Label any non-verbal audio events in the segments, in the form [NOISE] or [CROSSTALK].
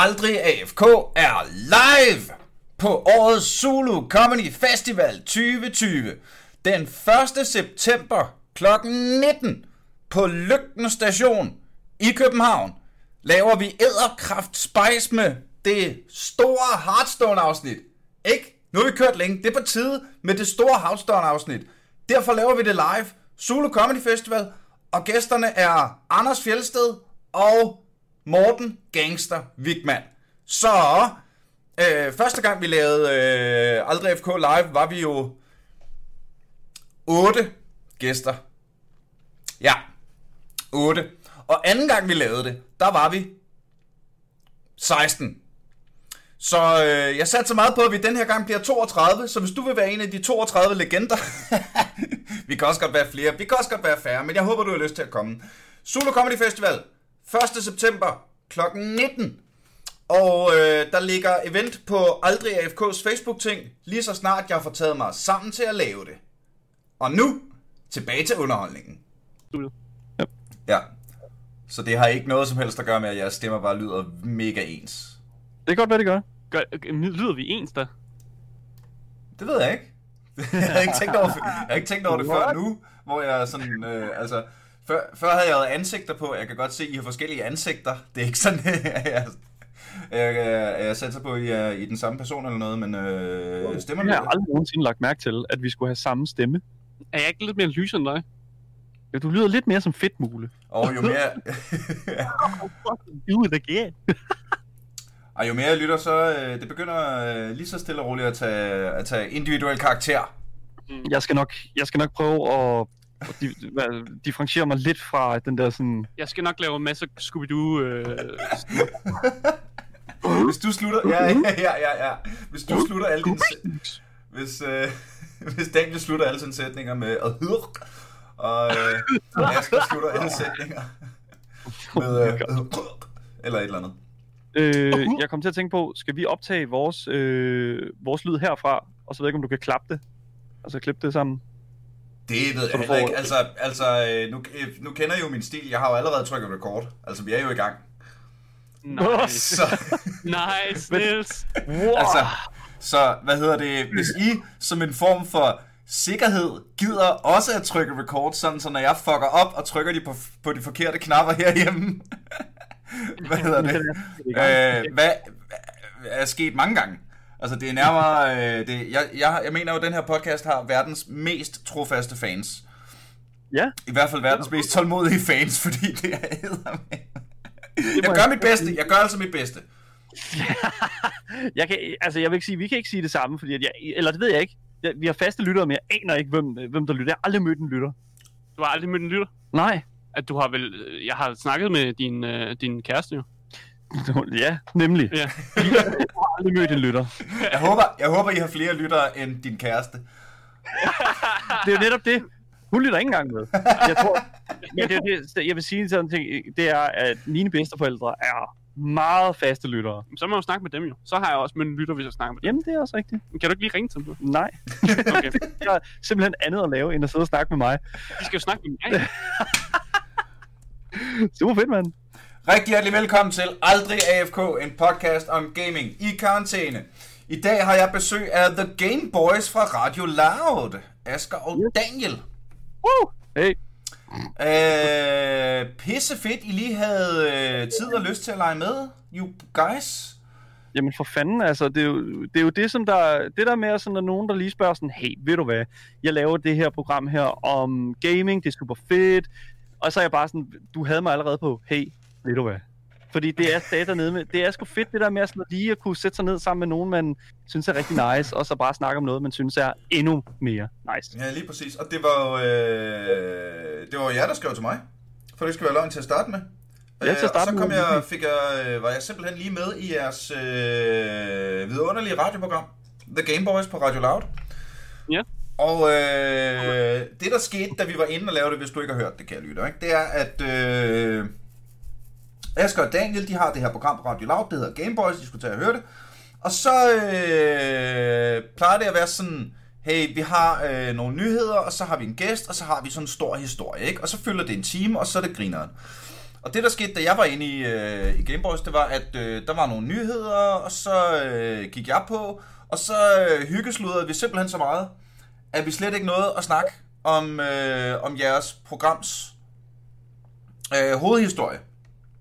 Aldrig AFK er live på årets Zulu Comedy Festival 2020. Den 1. september kl. 19 på Lygten Station i København laver vi Æderkraft Spice med det store Hearthstone afsnit. Ikke? Nu har vi kørt længe. Det er på tide med det store Hearthstone afsnit. Derfor laver vi det live. Zulu Comedy Festival. Og gæsterne er Anders Fjelsted og Morten Gangster Wigman. Så øh, første gang vi lavede øh, Aldrig FK Live, var vi jo otte gæster. Ja, otte. Og anden gang vi lavede det, der var vi 16. Så øh, jeg satte så meget på, at vi den her gang bliver 32, så hvis du vil være en af de 32 legender, [LAUGHS] vi kan også godt være flere, vi kan også godt være færre, men jeg håber, du har lyst til at komme. Solo Comedy Festival, 1. september kl. 19. Og øh, der ligger event på Aldrig AFK's Facebook-ting, lige så snart jeg får taget mig sammen til at lave det. Og nu, tilbage til underholdningen. Ja. Ja. Så det har ikke noget som helst at gøre med, at jeres stemmer bare lyder mega ens. Det kan godt være, det gør. Gør, lyder vi ens der? Det ved jeg ikke. [LAUGHS] jeg har ikke tænkt over, jeg har ikke tænkt over det før nu, hvor jeg sådan, øh, altså, før, før havde jeg jo ansigter på, jeg kan godt se, at I har forskellige ansigter. [LAUGHS] Det er ikke sådan, at jeg, jeg, jeg, jeg sætter på, at I er i den samme person eller noget, men øh, stemmer Jeg har aldrig nogensinde lagt mærke til, at vi skulle have samme stemme. Er jeg ikke lidt mere lys end dig? Ja, du lyder lidt mere som fedtmule. Og jo mere, it again. og jo mere jeg lytter, så øh, det begynder øh, lige så stille og roligt at tage, at tage individuel karakter. Jeg skal nok, jeg skal nok prøve at, at di, hvad, differentiere mig lidt fra den der sådan... Jeg skal nok lave en masse Scooby-Doo... Øh, [LAUGHS] Hvis du slutter, ja, ja, ja, ja, ja. Hvis du slutter alle dine, hvis, øh, [LAUGHS] hvis Daniel slutter alle sine sætninger med og øh, Asger slutter alle sætninger [LAUGHS] med øh, eller et eller andet. Øh, jeg kom til at tænke på, skal vi optage vores, øh, vores lyd herfra, og så ved jeg ikke, om du kan klappe det? Altså klippe det sammen. Det ved jeg heller ikke. Altså, altså øh, nu, øh, nu kender jeg jo min stil. Jeg har jo allerede trykket record. Altså, vi er jo i gang. nice. Så, [LAUGHS] nice, Niels. altså, så hvad hedder det? Hvis I som en form for sikkerhed gider også at trykke record, sådan så når jeg fucker op og trykker de på, på de forkerte knapper herhjemme. [LAUGHS] hvad hedder [LAUGHS] det? Øh, hvad er sket mange gange. Altså det er nærmere, øh, det, jeg, jeg, jeg mener jo, at den her podcast har verdens mest trofaste fans. Ja, I hvert fald verdens mest tålmodige fans, [LAUGHS] fordi det er eddermame. Jeg gør mit bedste, jeg gør altså mit bedste. [LAUGHS] jeg, kan, altså jeg vil ikke sige, vi kan ikke sige det samme, fordi at jeg, eller det ved jeg ikke. Jeg, vi har faste lyttere, men jeg aner ikke, hvem, hvem der lytter. Jeg har aldrig mødt en lytter. Du har aldrig mødt en lytter? Nej. At du har vel... Jeg har snakket med din, øh, din kæreste jo. [LAUGHS] Ja, nemlig. Ja. Aldrig mødt en lytter. [LAUGHS] Jeg håber, jeg håber, I har flere lyttere end din kæreste. [LAUGHS] Det er jo netop det. Hun lytter ikke engang med. Jeg tror, men det, er det, jeg vil sige sådan en ting, det er, at mine bedsteforældre er meget faste lyttere. Så må jeg jo snakke med dem jo. Så har jeg også en lytter, hvis jeg snakker med dem. Jamen, det er også rigtigt. Kan du ikke lige ringe til dem? Nej. [LAUGHS] Okay. Jeg har simpelthen andet at lave, end at sidde og snakke med mig. De skal jo snakke med mig. Super fedt, mand. Rigtig hjertelig velkommen til Aldrig AFK, en podcast om gaming i karantæne. I dag har jeg besøg af The Game Boys fra Radio Loud, Asger og Daniel. Woo! Hey. Øh, pisse fedt, I lige havde øh, tid og lyst til at lege med, you guys. Jamen for fanden, altså, det er jo det, er jo det som der, det der med, at sådan, når nogen der lige spørger sådan, hey, ved du hvad, jeg laver det her program her om gaming, det er super fedt, og så er jeg bare sådan, du havde mig allerede på, hey, ved du hvad, fordi det er stadig dernede med, det er sgu fedt det der med at sådan, lige at kunne sætte sig ned sammen med nogen, man synes er rigtig nice, og så bare snakke om noget, man synes er endnu mere nice. Ja, lige præcis. Og det var jo øh, det var jer, der skrev til mig. For det skal være løgn til at starte med. Ja, til at starte og så kom med. jeg, fik jeg, øh, var jeg simpelthen lige med i jeres øh, vidunderlige radioprogram, The Game Boys på Radio Loud. Ja. Og øh, det, der skete, da vi var inde og lavede det, hvis du ikke har hørt det, kære lytter, ikke? det er, at øh, Asger og Daniel, de har det her program på Radio Loud, det hedder Game Boys, de skulle tage og høre det. Og så øh, plejer det at være sådan, hey, vi har øh, nogle nyheder, og så har vi en gæst, og så har vi sådan en stor historie, ikke? Og så fylder det en time, og så er det grineren. Og Og det, der skete, da jeg var inde i, øh, i Gameboys, det var, at øh, der var nogle nyheder, og så øh, gik jeg på, og så øh, hyggesludrede vi simpelthen så meget, at vi slet ikke nåede at snakke om, øh, om jeres programs øh, hovedhistorie.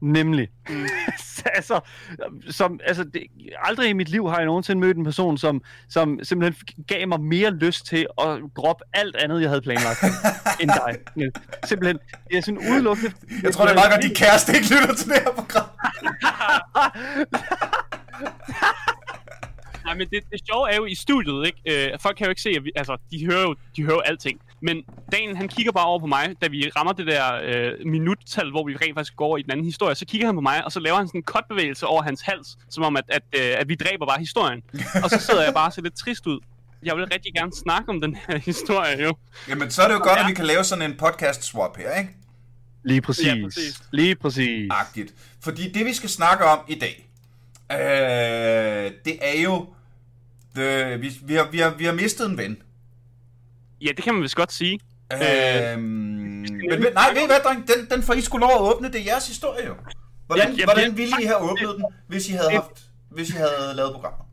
Nemlig. Mm. [LAUGHS] altså, som, altså det, aldrig i mit liv har jeg nogensinde mødt en person, som, som simpelthen gav mig mere lyst til at droppe alt andet, jeg havde planlagt, [LAUGHS] end dig. Simpelthen, det er sådan udelukkende... Jeg tror, det er meget godt, at de kæreste ikke lytter til det her program. [LAUGHS] Nej, men det, det sjove er jo i studiet, ikke? Øh, folk kan jo ikke se, at vi, altså, de hører jo de hører jo alting. Men Daniel, han kigger bare over på mig, da vi rammer det der øh, minuttal, hvor vi rent faktisk går over i den anden historie. Så kigger han på mig, og så laver han sådan en kotbevægelse over hans hals, som om, at, at, øh, at vi dræber bare historien. [LAUGHS] og så sidder jeg bare så lidt trist ud. Jeg vil rigtig gerne snakke om den her [LAUGHS] historie, jo. Jamen, så er det jo godt, ja. at vi kan lave sådan en podcast-swap her, ikke? Lige præcis. Ja, præcis. Lige præcis. Agtigt. Fordi det, vi skal snakke om i dag, øh, det er jo... Det, vi, vi, har, vi, har, vi har mistet en ven. Ja, det kan man vist godt sige. Øhm, øh, men nej, ved I hvad, dreng? Den, den får I skulle lov at åbne. Det er jeres historie jo. Hvordan, ja, hvordan ville I have åbnet den, hvis I havde, haft, hvis I havde lavet programmer?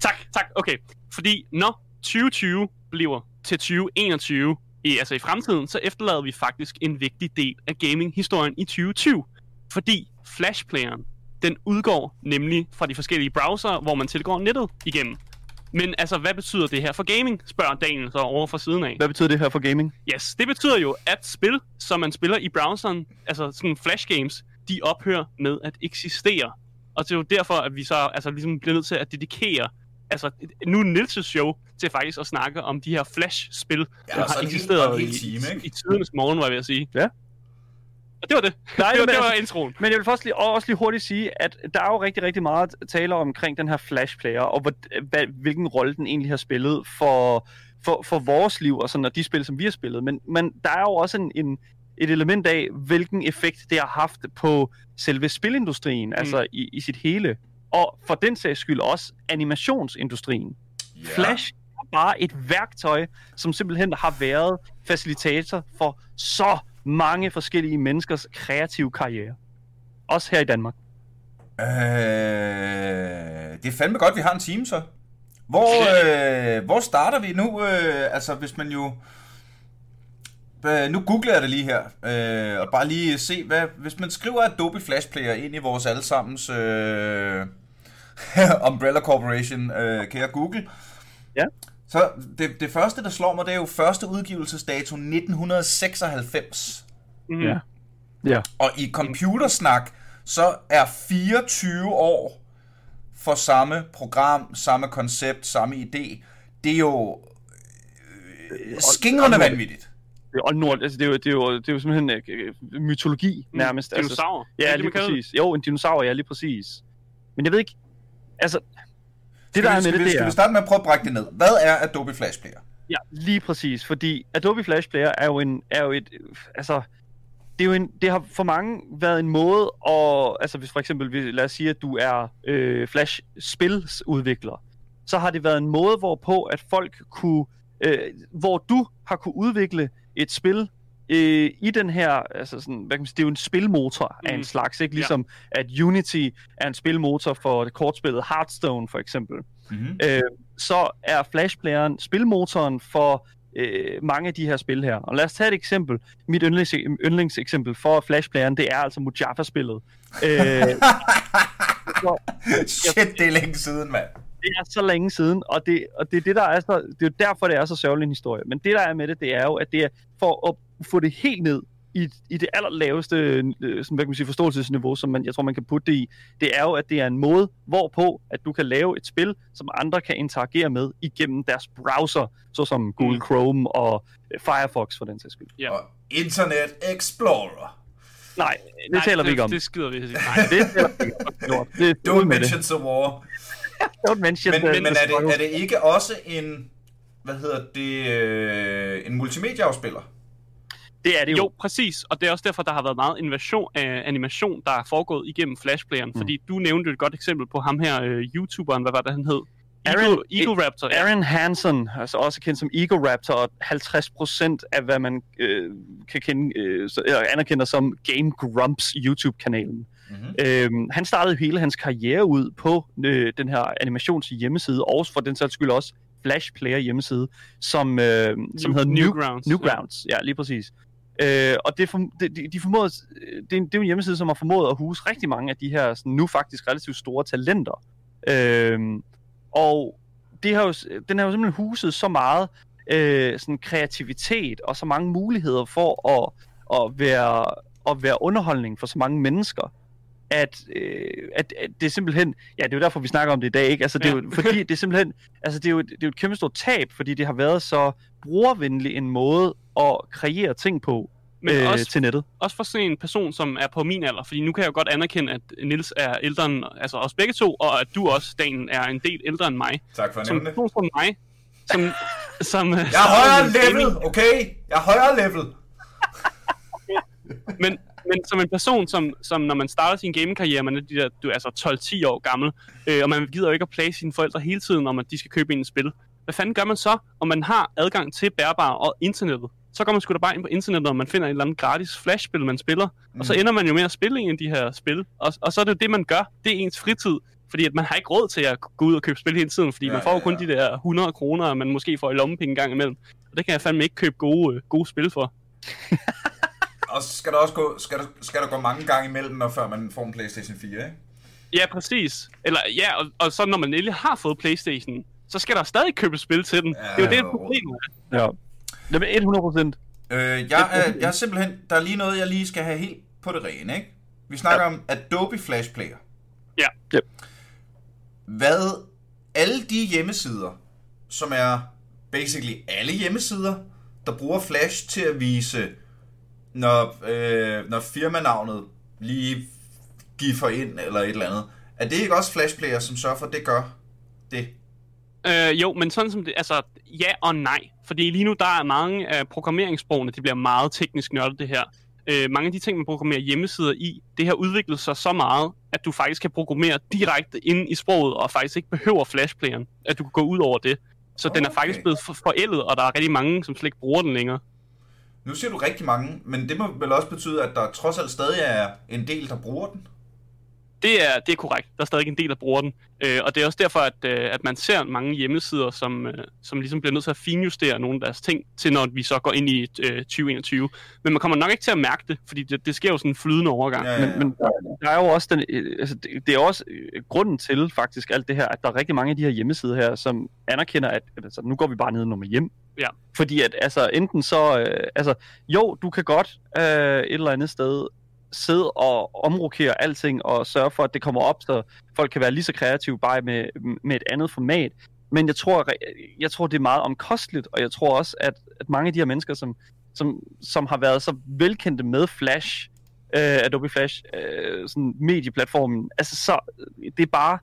Tak, tak. Okay. Fordi når 2020 bliver til 2021, i, altså i fremtiden, så efterlader vi faktisk en vigtig del af gaming-historien i 2020. Fordi Flashplayeren, den udgår nemlig fra de forskellige browser, hvor man tilgår nettet igennem. Men altså, hvad betyder det her for gaming, spørger Daniel så over fra siden af. Hvad betyder det her for gaming? Yes, det betyder jo, at spil, som man spiller i browseren, altså sådan flash games, de ophører med at eksistere. Og det er jo derfor, at vi så altså, ligesom bliver nødt til at dedikere altså, nu Nils' show til faktisk at snakke om de her Flash-spil, ja, der har eksisteret i, time, i, i tidernes morgen, var jeg ved at sige. Ja. Og det var det. Nej, det, var, det var altså, introen. Men jeg vil først lige, også lige hurtigt sige, at der er jo rigtig, rigtig meget tale omkring den her Flash-player, og hvad, hvad, hvilken rolle den egentlig har spillet for, for, for vores liv, og sådan, og de spil, som vi har spillet. Men, men der er jo også en, en, et element af, hvilken effekt det har haft på selve spilindustrien, mm. altså i, i sit hele. Og for den sags skyld også animationsindustrien. Yeah. Flash er bare et værktøj, som simpelthen har været facilitator for så mange forskellige menneskers kreative karriere. Også her i Danmark. Øh, det er fandme godt, vi har en team så. Hvor, øh, hvor starter vi nu? Øh, altså, hvis man jo... Øh, nu googler jeg det lige her, øh, og bare lige se, hvad, hvis man skriver Adobe Flash Player ind i vores allesammens øh, [LAUGHS] Umbrella Corporation, øh, kære Google, ja. Så det, det første, der slår mig, det er jo første udgivelsesdato 1996. Mm. Ja. ja. Og i computersnak, så er 24 år for samme program, samme koncept, samme idé. Det er jo øh, skingrende vanvittigt. Og nord, altså det, er jo, det, er jo, det er jo simpelthen uh, mytologi mm. nærmest. Mm, dinosaur. Altså, ja, lige præcis. Jo, en dinosaur, ja, lige præcis. Men jeg ved ikke, altså, det, der er med skal, det, vi, det skal er... vi starte med at prøve at brække det ned? Hvad er Adobe Flash Player? Ja, lige præcis, fordi Adobe Flash Player er jo, en, er jo et, altså, det, er jo en, det har for mange været en måde at, altså hvis for eksempel, lad os sige, at du er øh, Flash-spilsudvikler, så har det været en måde, hvorpå at folk kunne, øh, hvor du har kunne udvikle et spil øh, i den her, altså sådan, hvad kan man sige, det er jo en spilmotor mm. af en mm. slags, ikke? Ligesom ja. at Unity er en spilmotor for det kortspillet Hearthstone for eksempel. Mm-hmm. Øh, så er Flashplayeren spilmotoren for øh, mange af de her spil her. Og lad os tage et eksempel. Mit yndlings, yndlingseksempel for Flashplayeren, det er altså Mujaffa-spillet. øh, [LAUGHS] så, Shit, det er længe siden, mand. Det er så længe siden, og det, og det er det, der er så, det er jo derfor, det er så sørgelig en historie. Men det, der er med det, det er jo, at det er for at få det helt ned i, i det allerlaveste øh, sådan, hvad kan man sige, forståelsesniveau, som man, jeg tror, man kan putte det i, det er jo, at det er en måde, hvorpå at du kan lave et spil, som andre kan interagere med igennem deres browser, såsom Google mm. Chrome og øh, Firefox for den sags skyld. Ja. Og Internet Explorer. Nej, det Nej, taler det, vi ikke om. Det skider vi ikke. Nej, det taler vi ikke om. [LAUGHS] Det, Don't mention the war. Don't mention men, the, men, men er, det, er det ikke også en, hvad hedder det, øh, en multimedieafspiller? Det er det jo. Jo, præcis. Og det er også derfor, der har været meget innovation, øh, animation, der er foregået igennem Flashplayeren. Mm. Fordi du nævnte et godt eksempel på ham her, øh, YouTuberen, hvad var det, han hed? Aaron- Eagle Raptor, ja. Aaron Hansen, altså også kendt som Eagle Raptor, og 50% af hvad man øh, kan kende, øh, så, eller anerkender som Game Grumps YouTube-kanalen. Mhm. Øhm, han startede hele hans karriere ud på øh, den her animations hjemmeside, og for den sags skyld også Flash Player hjemmeside, som, øh, som hedder New, Newgrounds. Newgrounds. Ja, lige præcis. Øh, og det, form- de, de, de formåede, det, er en, det er en hjemmeside, som har formået at huse rigtig mange af de her sådan, nu faktisk relativt store talenter. Øh, og det har jo, den har jo simpelthen huset så meget øh, sådan kreativitet og så mange muligheder for at, at, være, at være underholdning for så mange mennesker, at, øh, at, at det er simpelthen, ja, det er jo derfor, vi snakker om det i dag, ikke? Altså, det er jo, fordi [LAUGHS] det er simpelthen, altså, det er jo, det er jo et kæmpe stort tab, fordi det har været så brugervenlig en måde at kreere ting på Men øh, også, til nettet. også for sådan en person, som er på min alder, fordi nu kan jeg jo godt anerkende, at Nils er ældre end altså os begge to, og at du også, Dan, er en del ældre end mig. Tak for at Som nævne en person som mig, som... [LAUGHS] som Jeg er højere level, okay? Jeg er højere level. men, men som en person, som, som når man starter sin gamingkarriere, man er de der, du er altså 12-10 år gammel, øh, og man gider jo ikke at plage sine forældre hele tiden om, at de skal købe en et spil. Hvad fanden gør man så, om man har adgang til bærbar og internettet? Så går man sgu da bare ind på internettet, og man finder et eller andet gratis flashspil, man spiller. Mm. Og så Mm. ender man jo med at spille en af de her spil. Og, og så er det jo det, man gør. Det er ens fritid. Fordi at man har ikke råd til at gå ud og købe spil hele tiden, fordi Ja, ja, man får jo ja, kun ja. de der 100 kroner, man måske får i lommepenge en gang imellem. Og det kan jeg fandme ikke købe gode, øh, gode spil for. [LAUGHS] Og så skal der også gå, skal der, skal der gå mange gange imellem, når før man får en Playstation 4, ikke? Ja, præcis. Eller ja, og, og så når man endelig har fået Playstation, så skal der stadig købe spil til den. Ja, Ja, det er jo det, jo. problemet er. Ja. Jamen 100 procent. Øh, jeg, er, jeg er simpelthen, der er lige noget, jeg lige skal have helt på det rene, ikke? Vi snakker ja. om Adobe Flash Player. Ja. Yep. Hvad alle de hjemmesider, som er basically alle hjemmesider, der bruger Flash til at vise, når, øh, når firmanavnet lige giffer ind eller et eller andet. Er det ikke også Flash Player, som sørger for, at det gør det? Øh, jo, men sådan som det, altså ja og nej. Fordi lige nu, der er mange af programmeringssprogene, det bliver meget teknisk nørdet det her. Øh, mange af de ting, man programmerer hjemmesider i, det har udviklet sig så meget, at du faktisk kan programmere direkte ind i sproget, og faktisk ikke behøver flashplayeren, at du kan gå ud over det. Så okay. den er faktisk blevet for- forældet, og der er rigtig mange, som slet ikke bruger den længere. Nu siger du rigtig mange, men det må vel også betyde, at der trods alt stadig er en del, der bruger den? Det er, det er korrekt. Der er stadig en del, der bruger den. Øh, og det er også derfor, at, øh, at man ser mange hjemmesider, som, øh, som ligesom bliver nødt til at finjustere nogle af deres ting, til når vi så går ind i øh, 2021. Men man kommer nok ikke til at mærke det, fordi det, det sker jo sådan en flydende overgang. Ja, Ja. ja, Men, men der, er jo også den, øh, altså det, det er også øh, grunden til faktisk alt det her, at der er rigtig mange af de her hjemmesider her, som anerkender, at altså, nu går vi bare ned nummer hjem. Ja. Fordi at altså enten så, øh, altså jo, du kan godt øh, et eller andet sted sidde og omrokere alting og sørge for, at det kommer op, så folk kan være lige så kreative bare med, med et andet format. Men jeg tror, jeg tror, det er meget omkosteligt, og jeg tror også, at, at mange af de her mennesker, som, som, som har været så velkendte med Flash, øh, Adobe Flash, øh, sådan medieplatformen, altså så, øh, det er bare,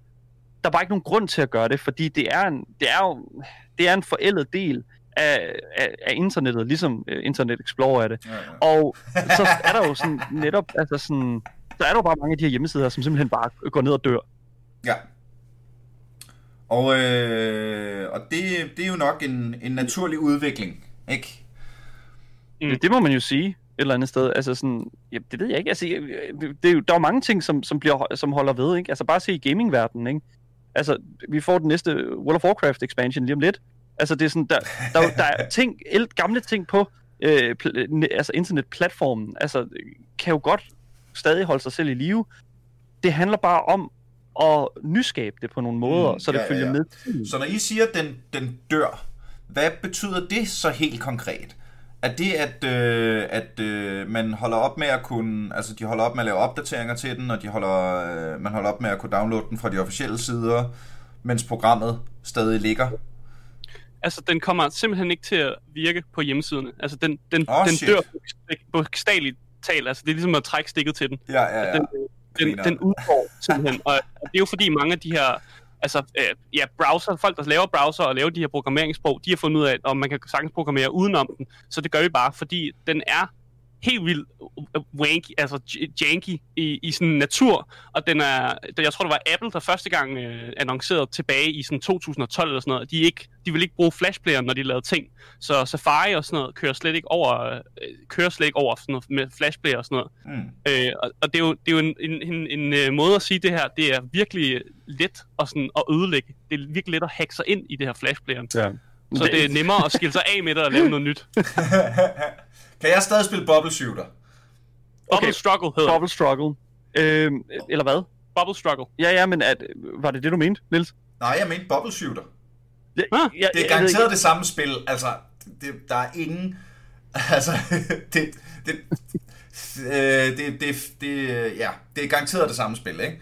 der er bare ikke nogen grund til at gøre det, fordi det er en, det er jo, det er en forældet del af, af, af internettet, ligesom øh, Internet Explorer er det. Ja, ja. Og så er der jo sådan netop, altså sådan, så er der jo bare mange af de her hjemmesider, som simpelthen bare går ned og dør. Ja. Og, øh, og det, det er jo nok en, en naturlig udvikling, ikke? Mm. Det, det må man jo sige et eller andet sted. Altså sådan, ja, det ved jeg ikke. Altså, det er jo, der er jo mange ting, som, som, bliver, som holder ved. Ikke? Altså bare se i gamingverdenen. Ikke? Altså, vi får den næste World of Warcraft expansion lige om lidt. Altså, det er sådan, der, der, der er ting, gamle ting på øh, altså internetplatformen, altså, kan jo godt stadig holde sig selv i live. Det handler bare om at nyskabe det på nogle måder, Mm, så det ja, ja, følger ja. med tiden. Så når I siger, at den, den dør, hvad betyder det så helt konkret? Er det, at, øh, at øh, man holder op med at kunne, altså de holder op med at lave opdateringer til den, og de holder, øh, man holder op med at kunne downloade den fra de officielle sider, mens programmet stadig ligger? Altså, den kommer simpelthen ikke til at virke på hjemmesiderne. Altså, den, den, Åh, den shit. dør bogstaveligt talt. Altså, det er ligesom at trække stikket til den. Ja, ja, ja. Den, den, Griner. den udgår simpelthen. Og, og det er jo fordi mange af de her altså, øh, ja, browser, folk der laver browser og laver de her programmeringssprog, de har fundet ud af, at man kan sagtens programmere udenom den. Så det gør vi bare, fordi den er helt vildt wanky, altså janky i, i sådan natur, og den er, jeg tror det var Apple, der første gang øh, annoncerede tilbage i sådan 2012 eller sådan noget, de, ikke, de vil ikke bruge flashplayer, når de lavede ting, så Safari og sådan noget kører slet ikke over, øh, kører slet ikke over sådan noget med flashplayer og sådan noget. Mm. Øh, og, og det er jo, det er jo en, en, en, en øh, måde at sige det her, det er virkelig let at, sådan, at ødelægge. Det er virkelig let at hacke sig ind i det her flashplayer. Ja. Så det er nemmere at skille sig af med det og lave noget nyt. [LAUGHS] Kan jeg stadig spille Bubble Shooter? Bubble Okay. Struggle hedder. Bubble Struggle. Øhm, eller hvad? Bubble Struggle. Ja, ja, men at, var det det, du mente, Niels? Nej, jeg mente Bubble Shooter. Ja, Ah, ja, Det er jeg garanteret det samme spil. Altså, det, der er ingen... [LAUGHS] Altså, det... det øh, det, det, det, ja, det er garanteret det samme spil, ikke?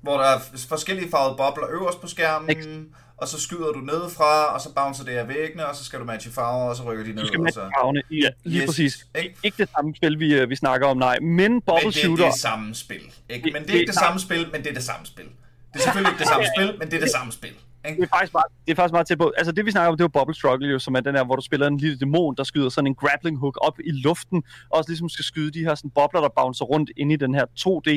Hvor der er forskellige farvede bobler øverst på skærmen, og så skyder du nedefra, og så bouncer det af væggene, og så skal du matche farver, og så rykker de ned. Du skal så... farverne. Ja, lige Yes, præcis. ikke? Ikke det samme spil, vi, øh, vi snakker om, nej. Men Men Bubble det, Shooter... det er samme spil. Ikke? Det- Men det er det- ikke det samme spil, men det er det samme spil. Det er selvfølgelig ikke det samme [LAUGHS] spil, men det er det samme spil. Det er faktisk meget, det er faktisk meget tæt på. Altså det vi snakker om, det er jo Bubble Struggle jo, som er den der, hvor du spiller en lille dæmon, der skyder sådan en grappling hook op i luften, og også ligesom skal skyde de her sådan bobler, der bouncer rundt inde i den her 2D,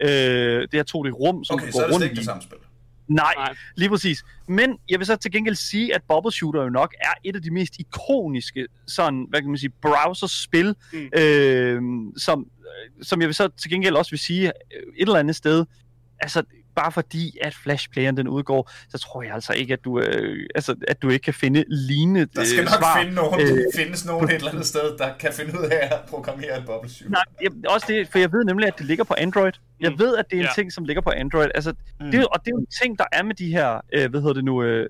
øh, det her 2D-rum, som Okay, du så går er det slet rundt ikke i. det samme spil. Nej, Nej. lige præcis. Men jeg vil så til gengæld sige, at Bubble Shooter jo nok er et af de mest ikoniske sådan, hvad kan man sige, browser-spil, Mm. øh, som, som jeg vil så til gengæld også vil sige øh, et eller andet sted, altså bare fordi at Flashplayeren den udgår, så tror jeg altså ikke, at du, øh, altså, at du ikke kan finde lignende Der skal øh, nok svar. finde nogen, Øh, findes nogen et eller andet sted, der kan finde ud af at programmere et bubble shooter. Nej, jeg, også det, for jeg ved nemlig, at det ligger på Android. Jeg Mm. ved, at det er en Ja. ting, som ligger på Android. Altså, Mm. det, er og det er jo en ting, der er med de her, øh, hvad hedder det nu, øh,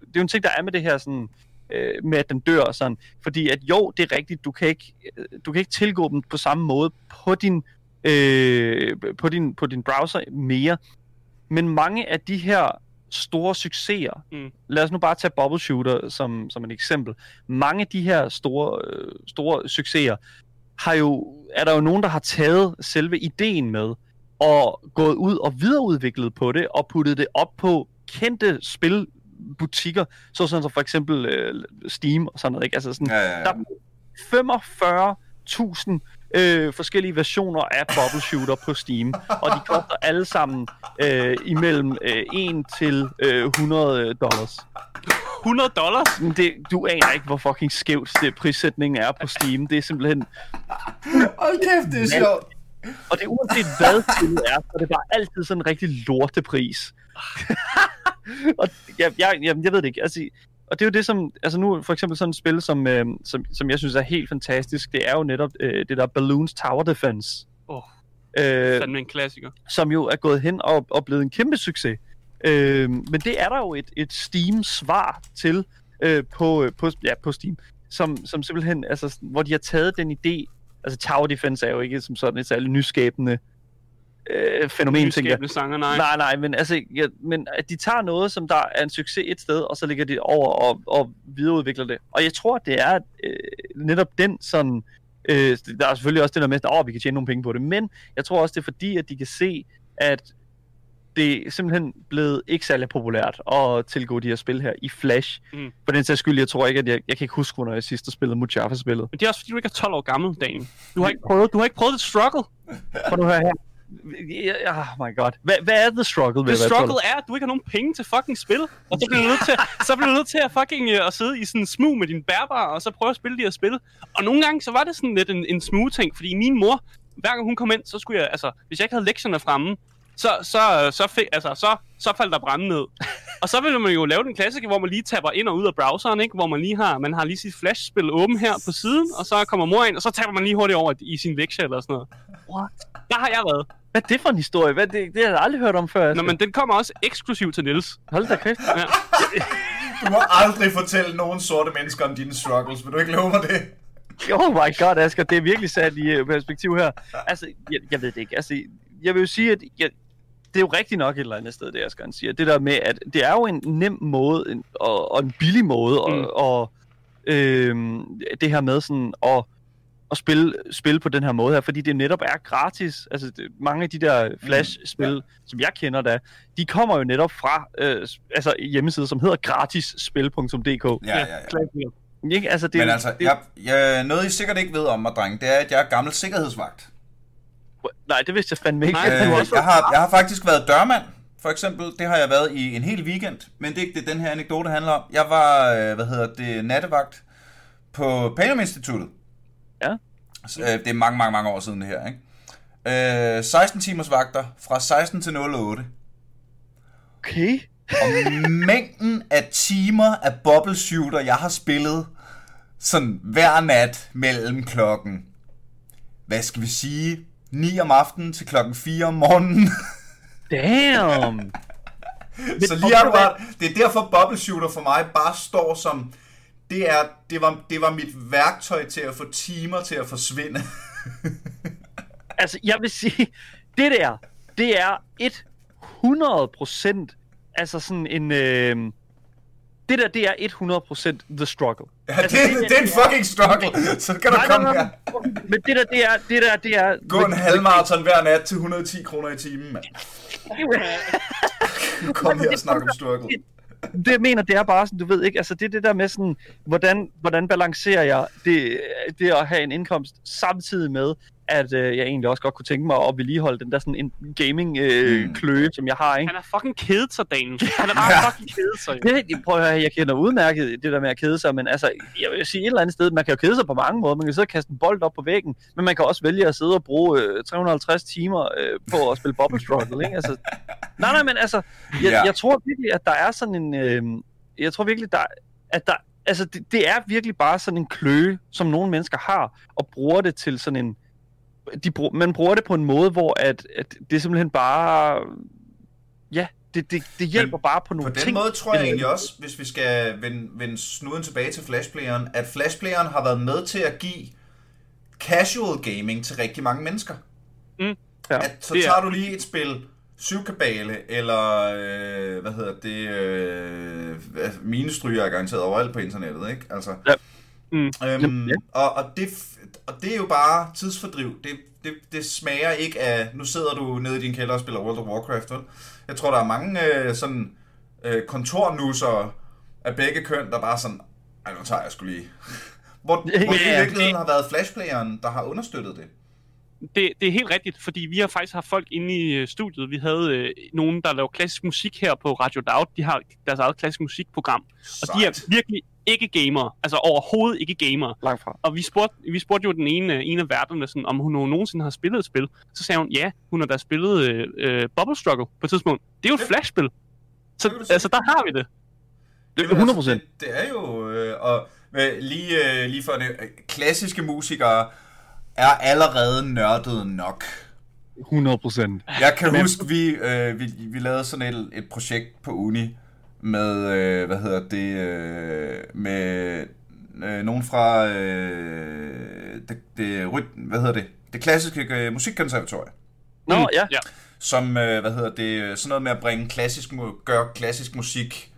det er jo en ting, der er med det her sådan, øh, med at den dør og sådan. Fordi at jo, det er rigtigt, du kan ikke, øh, du kan ikke tilgå dem på samme måde på din, øh, på din, på din browser mere. Men mange af de her store succeser, Mm. lad os nu bare tage Bubble Shooter som, som et eksempel. Mange af de her store, øh, store succeser, har jo, er der jo nogen, der har taget selve ideen med, og gået ud og videreudviklet på det, og puttet det op på kendte spilbutikker, såsom som for eksempel øh, Steam og sådan noget. Ikke? Altså sådan, Ja, ja, ja. der er 45.000 øh, forskellige versioner af Bubble Shooter på Steam, og de koster alle sammen øh, imellem øh, 1 til øh, 100 dollars. 100 dollars? Men det, du aner ikke, hvor fucking skævt det prissætningen er på Steam. Det er simpelthen... Hold kæft, det er sjovt. Og det er uanset hvad spillet er, så er det bare altid sådan en rigtig lortepris. [LAUGHS] og jeg, jeg, jeg, jeg ved det ikke. Altså, og det er jo det, som... Altså nu for eksempel sådan et spil, som, øh, som, som jeg synes er helt fantastisk, det er jo netop øh, det der Balloons Tower Defense. Åh. Øh, Fandme en klassiker. som jo er gået hen og, og blevet en kæmpe succes. Øh, men det er der jo et, et Steam-svar til øh, på, øh, på, ja, på Steam, som, som simpelthen, altså, hvor de har taget den idé, altså Tower Defense er jo ikke som sådan et særligt nyskabende øh, fænomen, tænker jeg. Sanger, nej. Nej, nej, men, altså, ja, men at de tager noget, som der er en succes et sted, og så lægger de over og, og videreudvikler det. Og jeg tror, det er øh, netop den sådan... Øh, der er selvfølgelig også det der med, at oh, vi kan tjene nogle penge på det, men jeg tror også, det er fordi, at de kan se, at det er simpelthen blevet ikke særlig populært at tilgå de her spil her i Flash. Mm. For den sags skyld, jeg tror ikke, at jeg, jeg kan ikke huske, hvornår jeg sidst har spillet Mojave-spillet. Men det er også fordi, du ikke er 12 år gammel, Dan. Du har ikke prøvet, du har ikke prøvet det struggle. Prøv nu høre her. Oh my god. Hvad, hvad er the struggle ved 12? struggle er, at du ikke har nogen penge til fucking spil. Og så bliver du nødt til, [LAUGHS] så bliver du nødt til at fucking uh, at sidde i sådan en smug med din bærbar, og så prøve at spille de her spil. Og nogle gange, så var det sådan lidt en, en smug ting, fordi min mor, hver gang hun kom ind, så skulle jeg, altså, hvis jeg ikke havde lektierne fremme, så, så, så, fik, altså, så, så faldt der brænde ned. og så ville man jo lave den klassiker, hvor man lige tapper ind og ud af browseren, ikke? hvor man lige har, man har lige sit flash-spil åben her på siden, og så kommer mor ind, og så tapper man lige hurtigt over i sin lektie eller sådan noget. What? Der har jeg været. Hvad er det for en historie? Hvad, det, det har jeg aldrig hørt om før. Nå, Asger. men den kommer også eksklusivt til Nils. Hold da kæft. Ja. Du må aldrig fortælle nogen sorte mennesker om dine struggles. Vil du ikke love mig det? Oh my god, Asger, det er virkelig sat i øh, perspektiv her. Altså, jeg, jeg ved det ikke. Altså, jeg vil jo sige, at jeg, det er jo rigtigt nok et eller andet sted, det Asger han siger. Det der med, at det er jo en nem måde, en, og, og en billig måde, Mm. mm. og, og øhm, det her med sådan at, at spille, spille på den her måde her, fordi det netop er gratis. Altså, det, mange af de der Flash-spil, mm. som jeg kender da, de kommer jo netop fra øh, altså hjemmesider, som hedder gratisspil.dk. Ja, ja, ja. Ikke? Altså, det, Men altså, det, jeg, jeg, noget I sikkert ikke ved om mig, dreng, det er, at jeg er gammel sikkerhedsvagt. Nej, det vidste jeg fandme ikke. Nej, Øh, jeg, har, jeg har faktisk været dørmand, for eksempel. Det har jeg været i en hel weekend, men det er ikke det, den her anekdote handler om. Jeg var, øh, hvad hedder det, nattevagt på Panum Instituttet. Ja. Så, øh, det er mange, mange, mange år siden det her, ikke? Øh, 16 timers vagter fra 16 til 08. Okay. Og mængden af timer af bubble shooter, jeg har spillet sådan hver nat mellem klokken, hvad skal vi sige, 9 om aftenen til klokken 4 om morgenen. Damn. [LAUGHS] Så lige har du. Det er derfor bubble shooter for mig bare står som, det, er, det, var, det var mit værktøj til at få timer til at forsvinde. [LAUGHS] Altså, jeg vil sige, det der, det er 100% altså sådan en... Øh, det der, det er 100% the struggle. Ja, Altså, det, det det er en fucking struggle. Så kan du Nej, komme nej, her. nej. Men det der, det er, det der, det er... Gå en halvmarathon hver nat til 110 kroner i timen, mand. [LAUGHS] Kom her og snak om struggle det jeg mener, det er bare sådan, du ved ikke, altså det er det der med sådan, hvordan, hvordan balancerer jeg det, det at have en indkomst, samtidig med, at øh, jeg egentlig også godt kunne tænke mig at vedligeholde den der sådan en gaming-kløe, øh, Mm. kløe, som jeg har, ikke? Han er fucking kedet sig, Daniel. Han er bare Ja. fucking kedet sig. Det, jeg prøver at høre, jeg kender udmærket det der med at kede sig, men altså, jeg vil sige et eller andet sted, man kan jo kede sig på mange måder. Man kan sidde og kaste en bold op på væggen, men man kan også vælge at sidde og bruge øh, 350 timer øh, på at spille Bubble Struggle, ikke? Altså, nej, nej, men altså, jeg, Ja. jeg tror virkelig, at der er sådan en, øh, jeg tror virkelig, der, at der, altså, det, det er virkelig bare sådan en kløe, som nogle mennesker har, og bruger det til sådan en, de bruger, man bruger det på en måde, hvor at, at det simpelthen bare, ja, det, det, det hjælper bare på På nogle den ting. måde tror jeg egentlig også, hvis vi skal vende, vende snuden tilbage til Flashplayeren, at Flashplayeren har været med til at give casual gaming til rigtig mange mennesker. Mm. Ja. At så Det er- tager du lige et spil, Syvkabale, eller øh, hvad hedder det, øh, minestryger er garanteret overalt på internettet, ikke? Altså, Ja. Mm. Øhm, ja. og, og, det, og det er jo bare tidsfordriv. Det, det, det smager ikke af, nu sidder du nede i din kælder og spiller World of Warcraft, vel? Jeg tror, der er mange øh, sådan øh, kontornusser af begge køn, der bare sådan, ej, nu tager jeg sgu lige. [LAUGHS] Hvor, Ja, hvor det i virkeligheden har været Flashplayeren, der har understøttet det. Det, det er helt rigtigt, fordi vi har faktisk haft folk inde i øh, studiet. Vi havde øh, nogen, der laver klassisk musik her på Radio Loud. De har deres eget klassisk musikprogram. Og de er Sejt. virkelig ikke gamere. Altså overhovedet ikke gamere. Langt fra. Og vi spurgte, vi spurgte jo den ene, øh, ene af værterne, sådan, om hun nogensinde har spillet et spil. Så sagde hun, ja, hun har da spillet øh, øh, Bubble Struggle på et tidspunkt. Det er jo et flashspil. Så altså, der har vi det. Det er Jamen, 100 Altså, det, det er jo, øh, og øh, lige, øh, lige for det, øh, klassiske musikere er allerede nørdet nok. 100 procent. Jeg kan huske, vi, øh, vi, vi lavede sådan et, et projekt på uni med, øh, hvad hedder det, øh, med øh, nogen fra øh, det, det, ryt- hvad hedder det, det klassiske øh, musikkonservatorium, Nå, Mm, ja. ja. som, øh, hvad hedder det, sådan noget med at bringe klassisk, gøre klassisk musik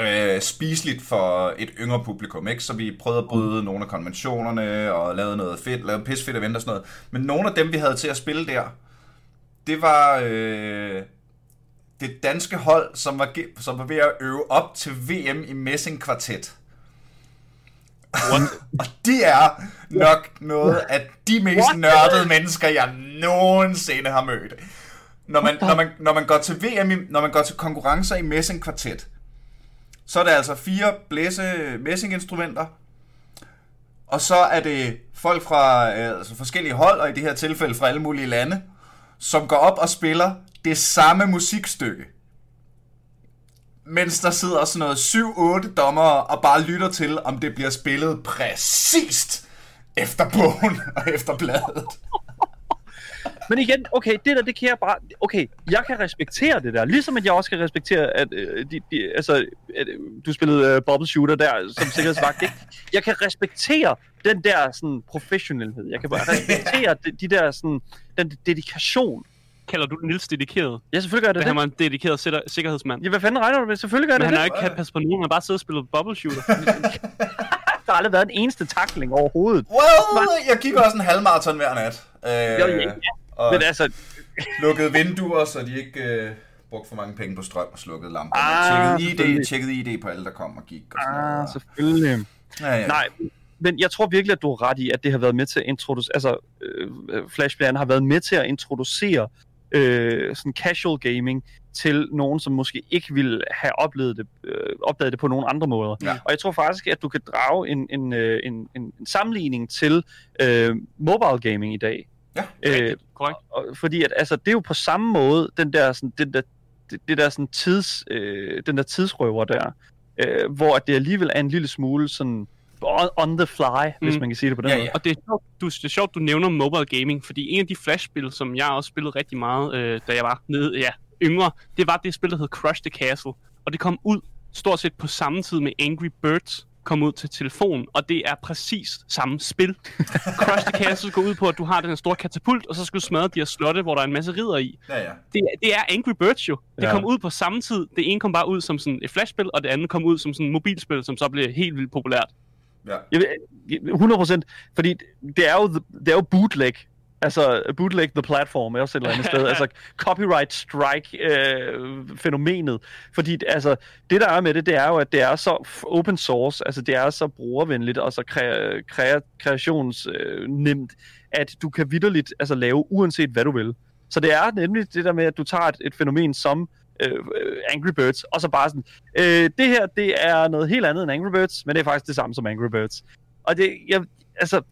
øh, spiseligt for et yngre publikum, ikke? Så vi prøvede at bryde nogle af konventionerne og lavede noget fedt, lavede pisfedt event og sådan noget. Men nogle af dem, vi havde til at spille der, det var øh, det danske hold, som var, som var ved at øve op til VM i Messing Kvartet. [LAUGHS] og de er nok noget af de mest What? nørdede mennesker, jeg nogensinde har mødt. Når man, når man, når man går til VM, i, når man går til konkurrencer i Messing Kvartet, så er det altså fire blæse messinginstrumenter, og så er det folk fra øh, altså forskellige hold, og i det her tilfælde fra alle mulige lande, som går op og spiller det samme musikstykke. Mens der sidder sådan noget 7-8 dommere og bare lytter til, om det bliver spillet præcist efter bogen og efter bladet. [LAUGHS] Men igen, okay, det der, det kan jeg bare... Okay, jeg kan respektere det der. Ligesom at jeg også kan respektere, at, øh, de, de, altså, at øh, du spillede øh, Bubble Shooter der som sikkerhedsvagt, ikke? Jeg kan respektere den der sådan professionelhed. Jeg kan bare [LAUGHS] respektere de, de der sådan... Den dedikation. Kalder du Nils dedikeret? Ja, selvfølgelig gør det Det han var en dedikeret sikker- sikkerhedsmand. Ja, hvad fanden regner du med? Selvfølgelig gør Men det han det. har ikke kan passe på nogen, han har bare siddet og spillet Bubble Shooter. [LAUGHS] Der har aldrig været en eneste takling overhovedet. Well, jeg gik også en halvmarathon hver nat. Øh, Jo, ja, ja. Og Men altså, lukkede vinduer, så de ikke øh, brugt for mange penge på strøm og slukket lamper. Ah, tjekket ID, tjekket ID på alle, der kom og gik. Og sådan Ah, noget. selvfølgelig. Ja, ja. Nej, men jeg tror virkelig, at du har ret i, at det har været med til at introducere, altså øh, Flashback har været med til at introducere øh, sådan casual gaming til nogen, som måske ikke ville have oplevet det, øh, opdaget det på nogle andre måder. Ja. Og jeg tror faktisk, at du kan drage en, en, øh, en, en, en sammenligning til øh, mobile gaming i dag. Ja, Øh, korrekt. og, fordi at, altså, det er jo på samme måde, den der, sådan, den der, det, det der sådan tids, øh, den der tidsrøver der, øh, hvor at det alligevel er en lille smule sådan on, on the fly, mm. hvis man kan sige det på den Ja, måde. ja. Og det er, sjovt, du, det er sjovt, du nævner mobile gaming, fordi en af de flashspil, som jeg også spillede rigtig meget, øh, da jeg var nede, ja, yngre, det var det spil, der hed Crush the Castle. Og det kom ud stort set på samme tid med Angry Birds kom ud til telefon, og det er præcis samme spil. [LAUGHS] Crush the Castle går ud på, at du har den her store katapult, og så skal du smadre de her slotte, hvor der er en masse ridder i. ja, ja. Det, er- det er Angry Birds jo. Det Ja. kom ud på samme tid. Det ene kom bare ud som sådan et flashspil, og det andet kom ud som sådan et mobilspil, som så blev helt vildt populært. Ja. Jeg ved- 100%, fordi det er jo, det er jo bootleg. Altså, bootleg the platform er også et eller andet sted. [LAUGHS] Altså, copyright strike øh, fænomenet. Fordi, altså, det der er med det, det er jo, at det er så open source, altså det er så brugervenligt og så kre, kre, kreationsnemt, øh, at du kan vidderligt altså, lave uanset hvad du vil. Så det er nemlig det der med, at du tager et, et fænomen som øh, Øh, øh, Angry Birds, og så bare sådan, øh, det her, det er noget helt andet end Angry Birds, men det er faktisk det samme som Angry Birds. Og det, jeg, altså,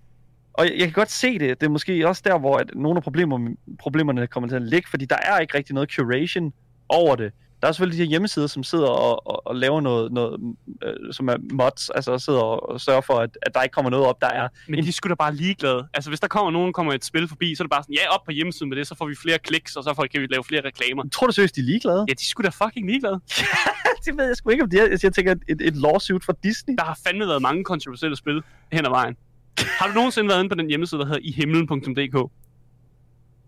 og jeg, jeg kan godt se det. Det er måske også der, hvor at nogle af problemer, problemerne kommer til at ligge, fordi der er ikke rigtig noget curation over det. Der er selvfølgelig de her hjemmesider, som sidder og, og, og laver noget, noget øh, som er mods, altså sidder og, og sørger for, at, at der ikke kommer noget op, der er. Men de sgu da bare ligeglade. Altså, hvis der kommer nogen, kommer et spil forbi, så er det bare sådan, ja, op på hjemmesiden med det, så får vi flere kliks, og så får, kan vi lave flere reklamer. Tror du seriøst, de er ligeglade? Ja, de sgu da fucking ligeglade. [LAUGHS] det ved jeg sgu ikke, om det er. Jeg tænker, et, et lawsuit fra Disney. Der har fandme været mange kontroversielle spil hen ad vejen. Har du nogensinde været inde på den hjemmeside, der hedder ihimlen.dk?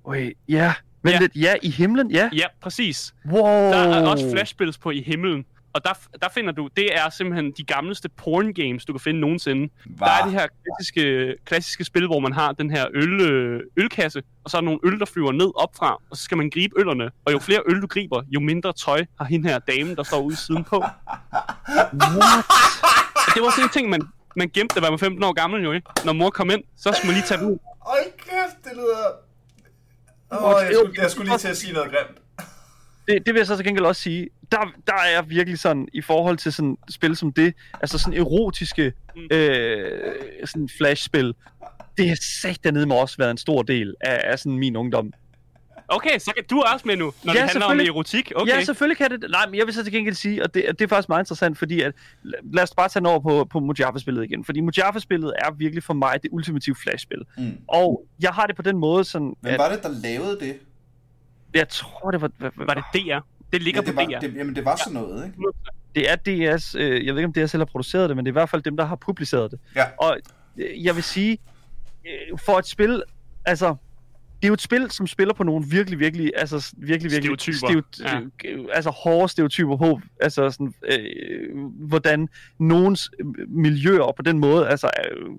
Wait, ja. Men Ja. Lidt, ja, i himlen, ja. Ja, præcis. Wow. Der er også flashspils på i himlen. Og der, der finder du, det er simpelthen de gamleste porn games, du kan finde nogensinde. Var. Der er det her klassiske, klassiske spil, hvor man har den her øl, øh, ølkasse, og så er der nogle øl, der flyver ned opfra, og så skal man gribe øllerne. Og jo flere øl du griber, jo mindre tøj har hende her dame, der står ude siden på. What? Det var sådan en ting, man, man gemte, da man var 15 år gammel jo, ikke? Når mor kom ind, så skulle man lige tage dem ud. Hold kæft, det lyder... Åh, Hvor- jeg, skulle, jeg skulle lige til at sige noget grimt. [LAUGHS] det, det vil jeg så til gengæld også sige, der, der er jeg virkelig sådan, i forhold til sådan spil som det, altså sådan erotiske Mm. øh, sådan flashspil, det har sagt dernede med også været en stor del af, af sådan min ungdom. Okay, så kan du også med nu, når Ja, det handler om selvfølgelig. erotik. Okay. Ja, selvfølgelig kan det. Nej, men jeg vil så til gengæld sige, og det, det er faktisk meget interessant, fordi at, lad os bare tage den over på, på Mojave-spillet igen. Fordi Mojave-spillet er virkelig for mig det ultimative flashspil. Mm. Og jeg har det på den måde sådan, Hvem at var det, der lavede det? jeg tror, det var... Var det DR? Det ligger ja, det på var, DR. det, jamen, det var sådan noget, ikke? Det er DS, øh, jeg ved ikke om DS selv har produceret det, men det er i hvert fald dem, der har publiceret det. Ja. Og øh, jeg vil sige, øh, for et spil, altså, det er jo et spil, som spiller på nogle virkelig, virkelig, altså virkelig, virkelig Stereotyper. ja. øh, altså hårde stereotyper på, altså sådan, øh, hvordan nogens miljøer på den måde, altså, øh,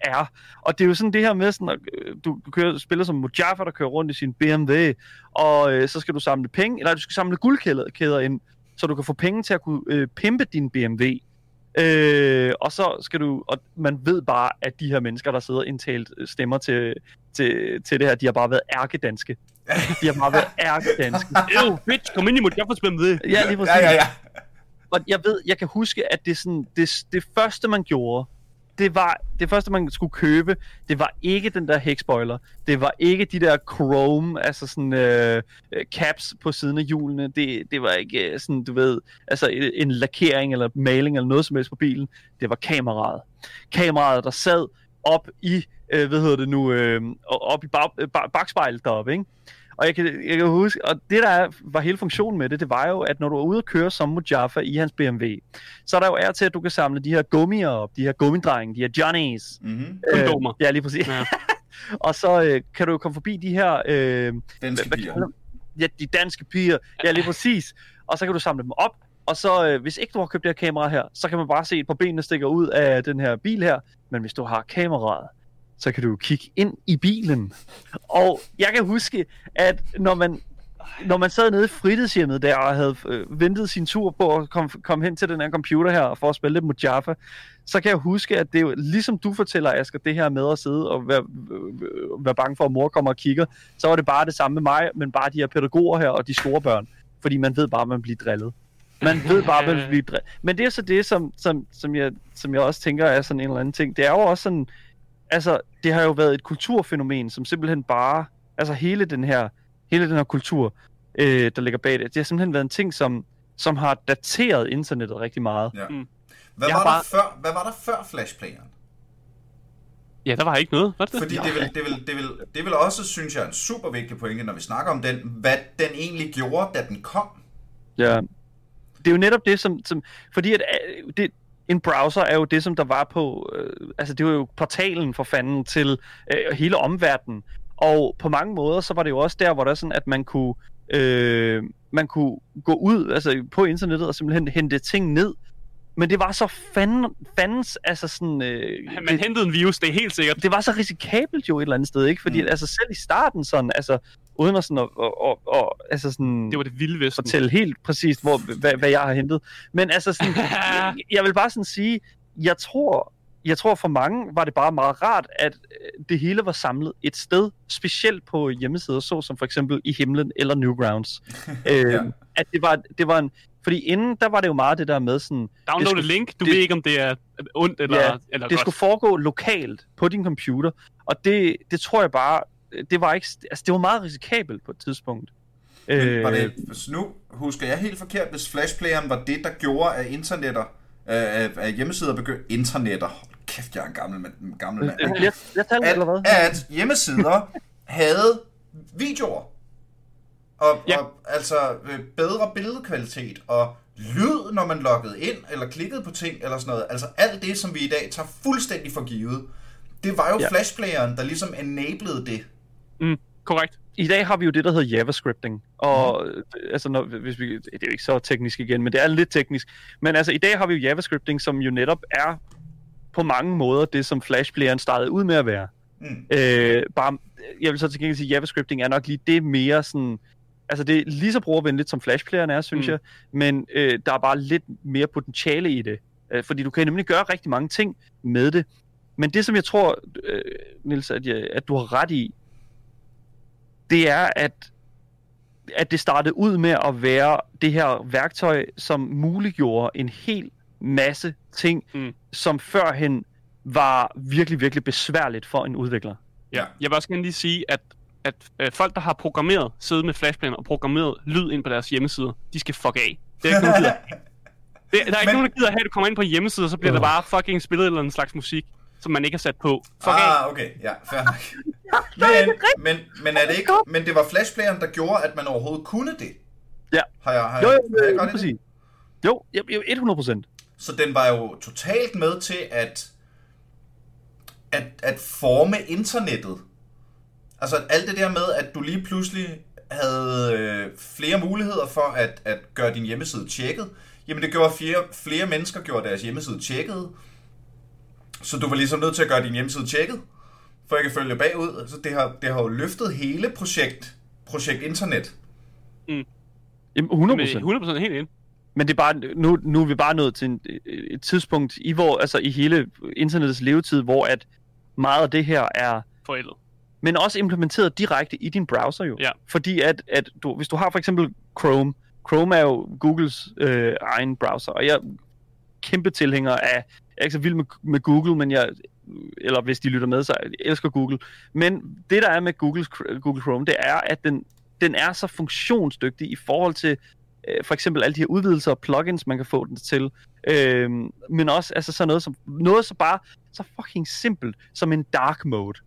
er. Og det er jo sådan det her med, sådan, at øh, du, du kører, spiller som Mojaffa, der kører rundt i sin BMW, og øh, så skal du samle penge, eller du skal samle guldkæder kæder ind, så du kan få penge til at kunne øh, pimpe din BMW. Øh, og så skal du, og man ved bare, at de her mennesker, der sidder indtalt øh, stemmer til, til, til det her, de har bare været ærkedanske. [LAUGHS] De har bare været ærkedanske. Ew, bitch, kom ind i Mojaffa spil med det. Ja, lige præcis. Ja, ja, ja. Og jeg ved, jeg kan huske, at det, sådan, det, det første, man gjorde, det var, det første, man skulle købe, det var ikke den der hækspoiler. Det var ikke de der chrome, altså sådan øh, øh, caps på siden af hjulene. Det, det var ikke øh, sådan, du ved, altså en en lakering eller maling eller noget som helst på bilen. Det var kameraet. Kameraet, der sad op i, øh, hvad hedder det nu, øh, op i bag, øh, bag, bagspejlet deroppe, ikke? Og jeg kan, jeg kan huske, og det der er, var hele funktionen med det, det var jo, at når du er ude at køre som Mojaffa i hans BMW, så er der jo er til, at du kan samle de her gummier op, de her gummidrenge, de her Johnnies. Mm-hmm. Kondomer. Øh, ja, lige præcis. Ja. [LAUGHS] og så øh, kan du jo komme forbi de her, øh, Danske hvad piger. kalder man- ja, de danske piger, ja, lige præcis. Og så kan du samle dem op, og så, øh, hvis ikke du har købt det her kamera her, så kan man bare se et par benene stikker ud af den her bil her. Men hvis du har kameraet, så kan du kigge ind i bilen. Og jeg kan huske, at når man når man sad nede i fritidshjemmet der og havde øh, ventet sin tur på at komme kom hen til den her computer her for at spille lidt mod Jaffa, så kan jeg huske, at det er jo, ligesom du fortæller, Asger, det her med at sidde og være, øh, være bange for, at mor kommer og kigger, så var det bare det samme med mig, men bare de her pædagoger her og de store børn. Fordi man ved bare, at man bliver drillet. Man ved bare, man bliver. [LAUGHS] Men det er så det, som, som, som, jeg, som jeg også tænker er sådan en eller anden ting. Det er jo også sådan, altså, det har jo været et kulturfænomen, som simpelthen bare, altså hele den her, hele den her kultur, øh, der ligger bag det, det har simpelthen været en ting, som, som har dateret internettet rigtig meget. Ja. Mm. Hvad, Jeg var har der før, hvad var der før Flashplayeren? Ja, der var ikke noget. Var det det? Fordi det vil, det, vil, det, vil, det vil også, synes jeg, en super vigtig pointe, når vi snakker om den, hvad den egentlig gjorde, da den kom. Ja. Det er jo netop det, som... som fordi at, øh, det, en browser er jo det, som der var på... Øh, altså, det var jo portalen for fanden til øh, hele omverdenen. Og på mange måder, så var det jo også der, hvor der er sådan, at man kunne... Øh, man kunne gå ud altså på internettet og simpelthen hente ting ned. Men det var så fanden, fandens, altså sådan... Øh, Man det, hentede en virus, det er helt sikkert. det var så risikabelt jo et eller andet sted, ikke? Fordi mm. altså selv i starten sådan, altså uden at sådan at, at, at, at altså sådan Det var det vilde vesten. fortælle helt præcist, hvor, hvad, hvad jeg har hentet. Men altså sådan, [LAUGHS] jeg, jeg vil bare sådan sige, jeg tror, jeg tror for mange var det bare meget rart, at øh, det hele var samlet et sted, specielt på hjemmesider, så som for eksempel i Himlen eller Newgrounds. [LAUGHS] øh, Ja. At det var, det var en, fordi inden, der var det jo meget det der med sådan, Download skulle- link. Du det- ved ikke, om det er ondt eller, Ja, eller det godt. skulle foregå lokalt på din computer, og det, det tror jeg bare, det var ikke, altså det var meget risikabelt på et tidspunkt. Men var Øh, det, så nu husker jeg helt forkert, hvis Flashplayeren var det, der gjorde, at internetter, af, af hjemmesider begyndte... Internetter. Hold kæft, jeg er en gammel mand. en Gammel mand. jeg, jeg talte, eller hvad? At, at hjemmesider havde videoer. Og, Ja. og altså øh, bedre billedkvalitet og lyd, når man loggede ind eller klikkede på ting eller sådan noget. Altså alt det, som vi i dag tager fuldstændig for givet. Det var jo ja. Flashplayeren, der ligesom enablede det. Mm, korrekt. I dag har vi jo det, der hedder javascripting. Og øh, altså, når, hvis vi, det er jo ikke så teknisk igen, men det er lidt teknisk. Men altså, i dag har vi jo javascripting, som jo netop er på mange måder det, som Flashplayeren startede ud med at være. Mm. Øh, bare, jeg vil så til gengæld sige, at javascripting er nok lige det mere sådan... Altså det er lige så brugervenligt som flashplayeren er, synes Mm. mm. jeg, men øh, der er bare lidt mere potentiale i det. Øh, fordi du kan nemlig gøre rigtig mange ting med det. Men det, som jeg tror, øh, Nils, at, jeg, at du har ret i, det er, at, at det startede ud med at være det her værktøj, som muliggjorde en hel masse ting, Mm. som førhen var virkelig, virkelig besværligt for en udvikler. Ja. Jeg vil også gerne lige sige, at, at, at folk, der har programmeret, siddet med flashplaner og programmeret lyd ind på deres hjemmesider, de skal fuck af. Det er ikke nogen, der gider. [LAUGHS] Det, der er ikke Men- nogen, der gider have, at du kommer ind på en hjemmeside, og så bliver der Øh. bare fucking spillet en eller anden slags musik, som man ikke har sat på. Fuck af. ah, okay. Ja, fair nok. [LAUGHS] Men, men, men, er det ikke, men det var Flashplayeren, der gjorde, at man overhovedet kunne det? Ja. Har jeg, har Jo, jeg, jo, har jeg jo, godt i det? Jo, jo, jo, 100 procent. Så den var jo totalt med til at, at, at forme internettet. Altså alt det der med, at du lige pludselig havde øh, flere muligheder for at, at gøre din hjemmeside tjekket. Jamen det gjorde flere, flere mennesker gjorde deres hjemmeside tjekket. Så du var ligesom nødt til at gøre din hjemmeside tjekket, for ikke at følge bagud. Så det har, det har jo løftet hele projekt, projekt internet. Jamen, 100 Med procent. 100% helt ind. Men det er bare, nu, nu er vi bare nået til en, et tidspunkt i, hvor, altså i hele internettets levetid, hvor at meget af det her er, Forældet. men også implementeret direkte i din browser jo. Ja. Fordi at, at du, hvis du har for eksempel Chrome, Chrome er jo Googles øh, egen browser, og jeg er kæmpe tilhænger af, jeg er ikke så vild med, med Google, men jeg, eller hvis de lytter med, så jeg elsker Google. Men det der er med Googles, Google Chrome, det er, at den, den er så funktionsdygtig i forhold til øh, for eksempel alle de her udvidelser og plugins, man kan få den til. Øh, men også altså sådan noget som noget så bare så fucking simpelt som en dark mode.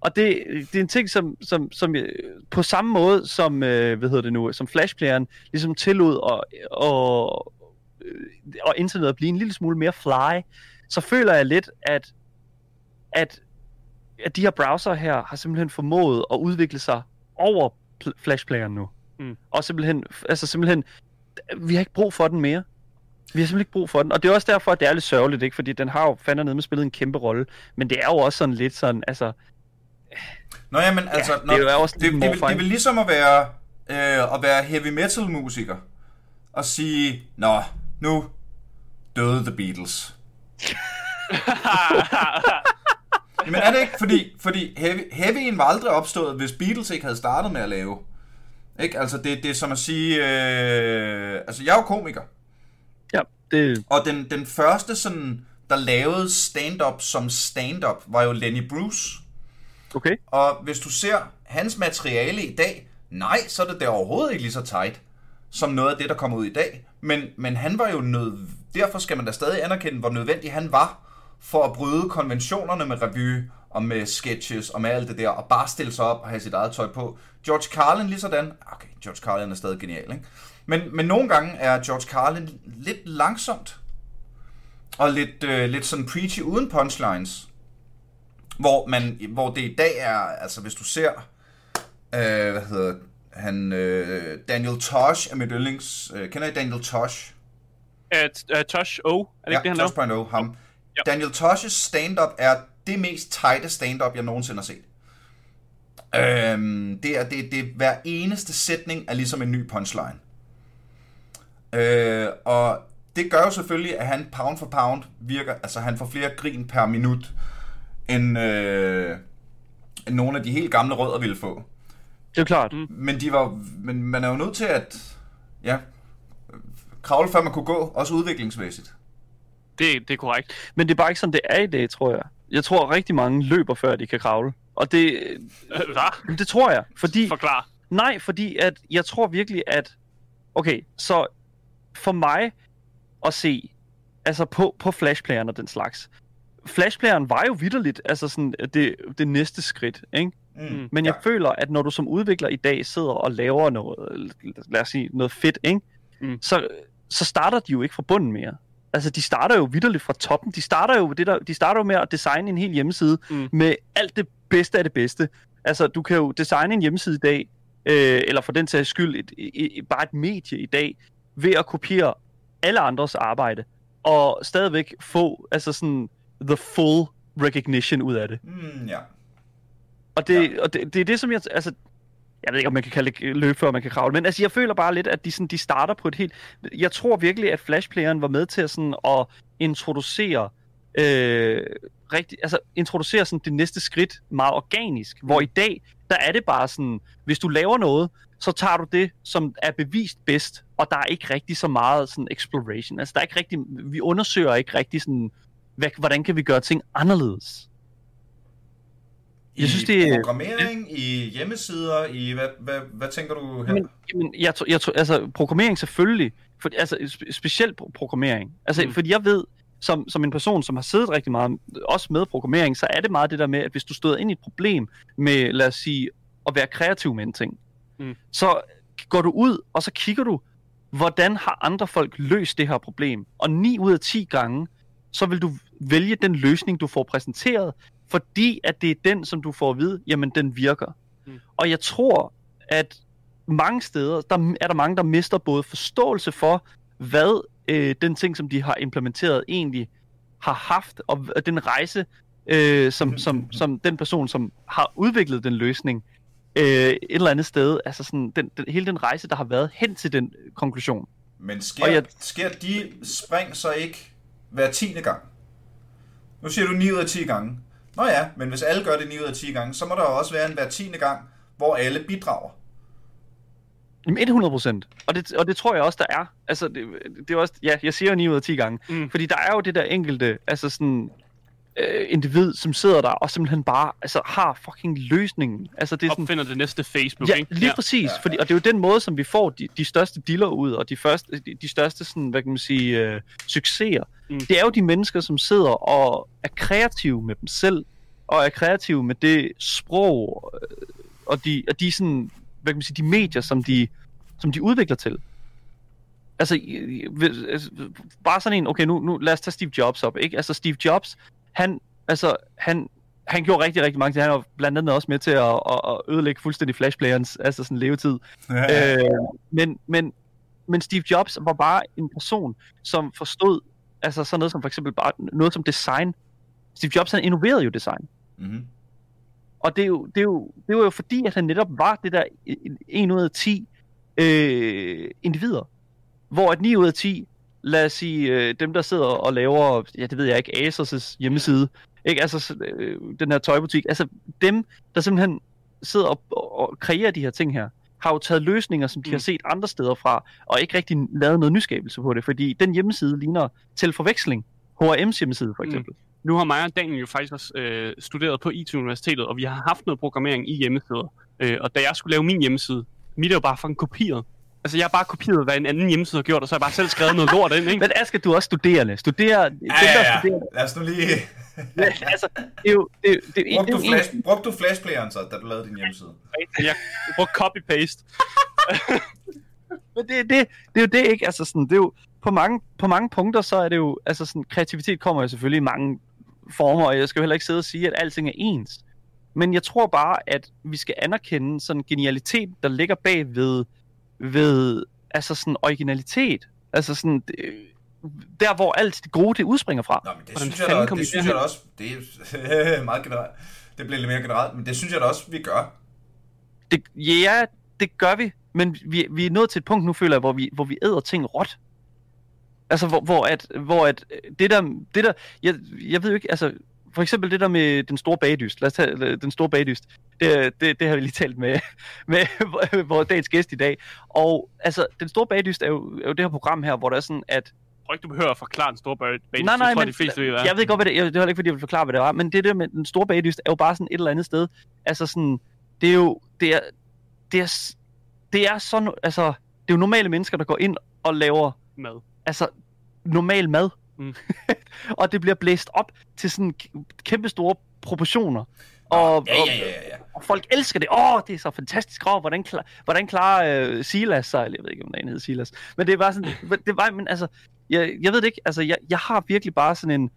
Og det, det er en ting, som, som, som øh, på samme måde som, øh, hvad hedder det nu, som Flashplayeren ligesom tillod og, øh, og, og internettet blive en lille smule mere fly, så føler jeg lidt, at, at, at de her browser her har simpelthen formået at udvikle sig over pl- Flashplayeren nu. Mm. Og simpelthen, altså simpelthen, vi har ikke brug for den mere. Vi har simpelthen ikke brug for den. Og det er også derfor, at det er lidt sørgeligt, ikke? Fordi den har jo fandme med spillet en kæmpe rolle. Men det er jo også sådan lidt sådan, altså... Nå ja, men altså, det når, er jo også det, det, det, vil, det vil ligesom at være øh, at være heavy metal musiker og sige, nå, nu døde The Beatles. [LAUGHS] Jamen er det ikke? Fordi, fordi heavy, heavyen var aldrig opstået, hvis Beatles ikke havde startet med at lave. Ikke? Altså det, det er som at sige, øh, altså jeg er jo komiker. Ja, det... Og den, den første sådan, der lavede stand-up som stand-up, var jo Lenny Bruce. Okay. Og hvis du ser hans materiale i dag, nej, så er det der overhovedet ikke lige så tight, som noget af det, der kommer ud i dag. Men, men han var jo nød... Derfor skal man da stadig anerkende, hvor nødvendig han var for at bryde konventionerne med revy og med sketches og med alt det der, og bare stille sig op og have sit eget tøj på. George Carlin lige sådan. Okay, George Carlin er stadig genial, ikke? Men, men nogle gange er George Carlin lidt langsomt. Og lidt, øh, lidt sådan preachy uden punchlines. Hvor, man, hvor det i dag er, altså hvis du ser, øh, hvad hedder han, øh, Daniel Tosh er mit yndlings, øh, kender I Daniel Tosh? At, uh, Tosh O, er det ja, ikke det, han laver? Tosh.0, ham. Ja. Daniel Tosh's stand-up er det mest tighte stand-up, jeg nogensinde har set. Øhm, det, er, det, det er hver eneste sætning er ligesom en ny punchline. Øh, og det gør jo selvfølgelig, at han pound for pound virker, altså han får flere grin per minut, end, øh, end nogle af de helt gamle rødder ville få. Det er jo klart. Mm. Men, de var, men man er jo nødt til at ja, kravle, før man kunne gå, også udviklingsmæssigt. Det, det er korrekt. Men det er bare ikke sådan, det er i dag, tror jeg. Jeg tror, rigtig mange løber, før de kan kravle. Og det, Øh, Hvad? det tror jeg. Fordi, Forklar. nej, fordi at jeg tror virkelig, at... Okay, så for mig at se, altså på, på flashplayeren og den slags, flashplayeren var jo vidderligt altså sådan det, det næste skridt, ikke? Mm. Men jeg føler, at når du som udvikler i dag sidder og laver noget, lad os sige, noget fedt, ikke? Mm. Så, så starter de jo ikke fra bunden mere. Altså, de starter jo vidderligt fra toppen. De starter jo, det der, de starter jo med at designe en hel hjemmeside Mm. med alt det bedste af det bedste. Altså, du kan jo designe en hjemmeside i dag, øh, eller for den sags skyld, et, et, et, bare et medie i dag, ved at kopiere alle andres arbejde, og stadigvæk få altså sådan the full recognition ud af det. Mm, ja. Og det, Ja. og det, det er det, som jeg... Altså, jeg ved ikke, om man kan kalde det løb, før man kan kravle, men altså, jeg føler bare lidt, at de, sådan, de starter på et helt... Jeg tror virkelig, at Flashplayeren var med til at, sådan, at introducere... Øh, rigtig, altså introducere sådan det næste skridt meget organisk, hvor i dag, der er det bare sådan, hvis du laver noget, så tager du det, som er bevist bedst, og der er ikke rigtig så meget sådan exploration. Altså der er ikke rigtig, vi undersøger ikke rigtig sådan, hvad, hvordan kan vi gøre ting anderledes. Jeg synes, det er- programmering, i hjemmesider, i hvad, hvad, hvad tænker du her? Men, jamen, jeg, tror- jeg, tror- altså, programmering selvfølgelig. For, altså, spe- specielt pro- programmering. Altså, mm. fordi jeg ved, som, som en person, som har siddet rigtig meget, også med programmering, så er det meget det der med, at hvis du støder ind i et problem med, lad os sige, at være kreativ med en ting, Mm. så går du ud, og så kigger du, hvordan har andre folk løst det her problem? Og 9 ud af 10 gange, så vil du vælge den løsning, du får præsenteret, fordi at det er den, som du får at vide, jamen den virker. Mm. Og jeg tror, at mange steder, der er der mange, der mister både forståelse for, hvad øh, den ting, som de har implementeret, egentlig har haft, og den rejse, øh, som, som, som den person, som har udviklet den løsning, øh, et eller andet sted, altså sådan, den, den, hele den rejse, der har været hen til den konklusion. Men Og sker, jeg- sker de spring så ikke hver tiende gang? Nu siger du 9 ud af 10 gange. Nå ja, men hvis alle gør det 9 ud af 10 gange, så må der jo også være en hver tiende gang, hvor alle bidrager. Jamen 100 procent. Og det, og det tror jeg også, der er. Altså, det, det er også, ja, jeg siger jo 9 ud af 10 gange. Mm. Fordi der er jo det der enkelte, altså sådan, øh, individ, som sidder der og simpelthen bare altså, har fucking løsningen. Altså, det er sådan, Opfinder det næste Facebook, Ja, ikke? lige præcis. Ja, ja. Fordi, og det er jo den måde, som vi får de, de største dealer ud, og de, første, de, de største sådan, hvad kan man sige, øh, succeser. Mm. Det er jo de mennesker, som sidder og er kreative med dem selv, og er kreative med det sprog, øh, og de, og de, sådan, hvad kan man sige, de medier, som de, som de udvikler til. Altså, altså, bare sådan en, okay, nu, nu lad os tage Steve Jobs op, ikke? Altså, Steve Jobs, han, altså, han, han gjorde rigtig, rigtig mange ting. Han var blandt andet også med til at, at, at ødelægge fuldstændig Flashplayerens altså sådan levetid. øh, men, men, men Steve Jobs var bare en person, som forstod altså sådan noget som for eksempel bare noget som design. Steve Jobs han innoverede jo design. mm-hmm. Og det, er jo, det, er jo, det var jo fordi, at han netop var det der en ud af 10 øh, individer. Hvor at 9 ud af 10, lad os sige, øh, dem der sidder og laver, ja det ved jeg ikke, Asos' hjemmeside, ikke? Altså øh, den her tøjbutik, altså dem, der simpelthen sidder og, og kreerer de her ting her, har jo taget løsninger, som de mm. har set andre steder fra, og ikke rigtig lavet noget nyskabelse på det, fordi den hjemmeside ligner til forveksling H&M's hjemmeside for eksempel. Mm. Nu har mig og Daniel jo faktisk også øh, studeret på IT-universitetet, og vi har haft noget programmering i hjemmesider. Øh, og da jeg skulle lave min hjemmeside, mit er jo bare fucking kopieret. Altså, jeg har bare kopieret, hvad en anden hjemmeside har gjort, og så har jeg bare selv skrevet noget lort ind, ikke? Men Asger, du er også studerende. Studerer, ja, ja, ja. Studerer... Lad os nu lige... ja, altså, det er jo... Det, det, det, brugte, du flash, brugte du flashplayeren så, da du lavede din hjemmeside? Jeg brugte copy-paste. [LAUGHS] Men det, det, det er jo det, ikke? Altså, sådan, det er jo, på mange, på mange punkter, så er det jo, altså sådan, kreativitet kommer jo selvfølgelig i mange former, og jeg skal jo heller ikke sidde og sige, at alting er ens. Men jeg tror bare, at vi skal anerkende sådan genialitet, der ligger bag ved, ved altså sådan originalitet. Altså sådan, det, der hvor alt det gode, det udspringer fra. Nå, men det synes, jeg da, det synes jeg da også, det er [LAUGHS] meget generelt, det bliver lidt mere generelt, men det synes jeg da også, vi gør. Det, ja, det gør vi, men vi, vi er nået til et punkt nu, føler jeg, hvor vi, hvor vi æder ting råt. Altså, hvor, hvor, at, hvor at det der, det der jeg, jeg ved jo ikke, altså, for eksempel det der med den store bagdyst. Lad os tage den store bagdyst. Det, det, det har vi lige talt med, [LAUGHS] med [LAUGHS] vores dagens gæst i dag. Og altså, den store bagdyst er jo, er jo det her program her, hvor der er sådan, at tror ikke, du behøver at forklare den store bagdyst. Nej, nej, jeg tror, men, de fleste ved, hvad jeg ved godt, hvad det er. Det er ikke, fordi jeg vil forklare, hvad det var. Men det der med den store bagdyst er jo bare sådan et eller andet sted. Altså sådan, det er jo, det er, det er, det er sådan, altså, det er jo normale mennesker, der går ind og laver mad. Altså, normal mad. Mm. [LAUGHS] og det bliver blæst op til sådan kæmpe store proportioner. Og, ja, ja, ja, ja. og folk elsker det. Åh, oh, det er så fantastisk. Oh, hvordan, klar, hvordan klarer uh, Silas sig? Jeg ved ikke, om der hedder Silas. Men det er bare sådan, [LAUGHS] det var, men altså, jeg, jeg ved det ikke. Altså, jeg, jeg har virkelig bare sådan en,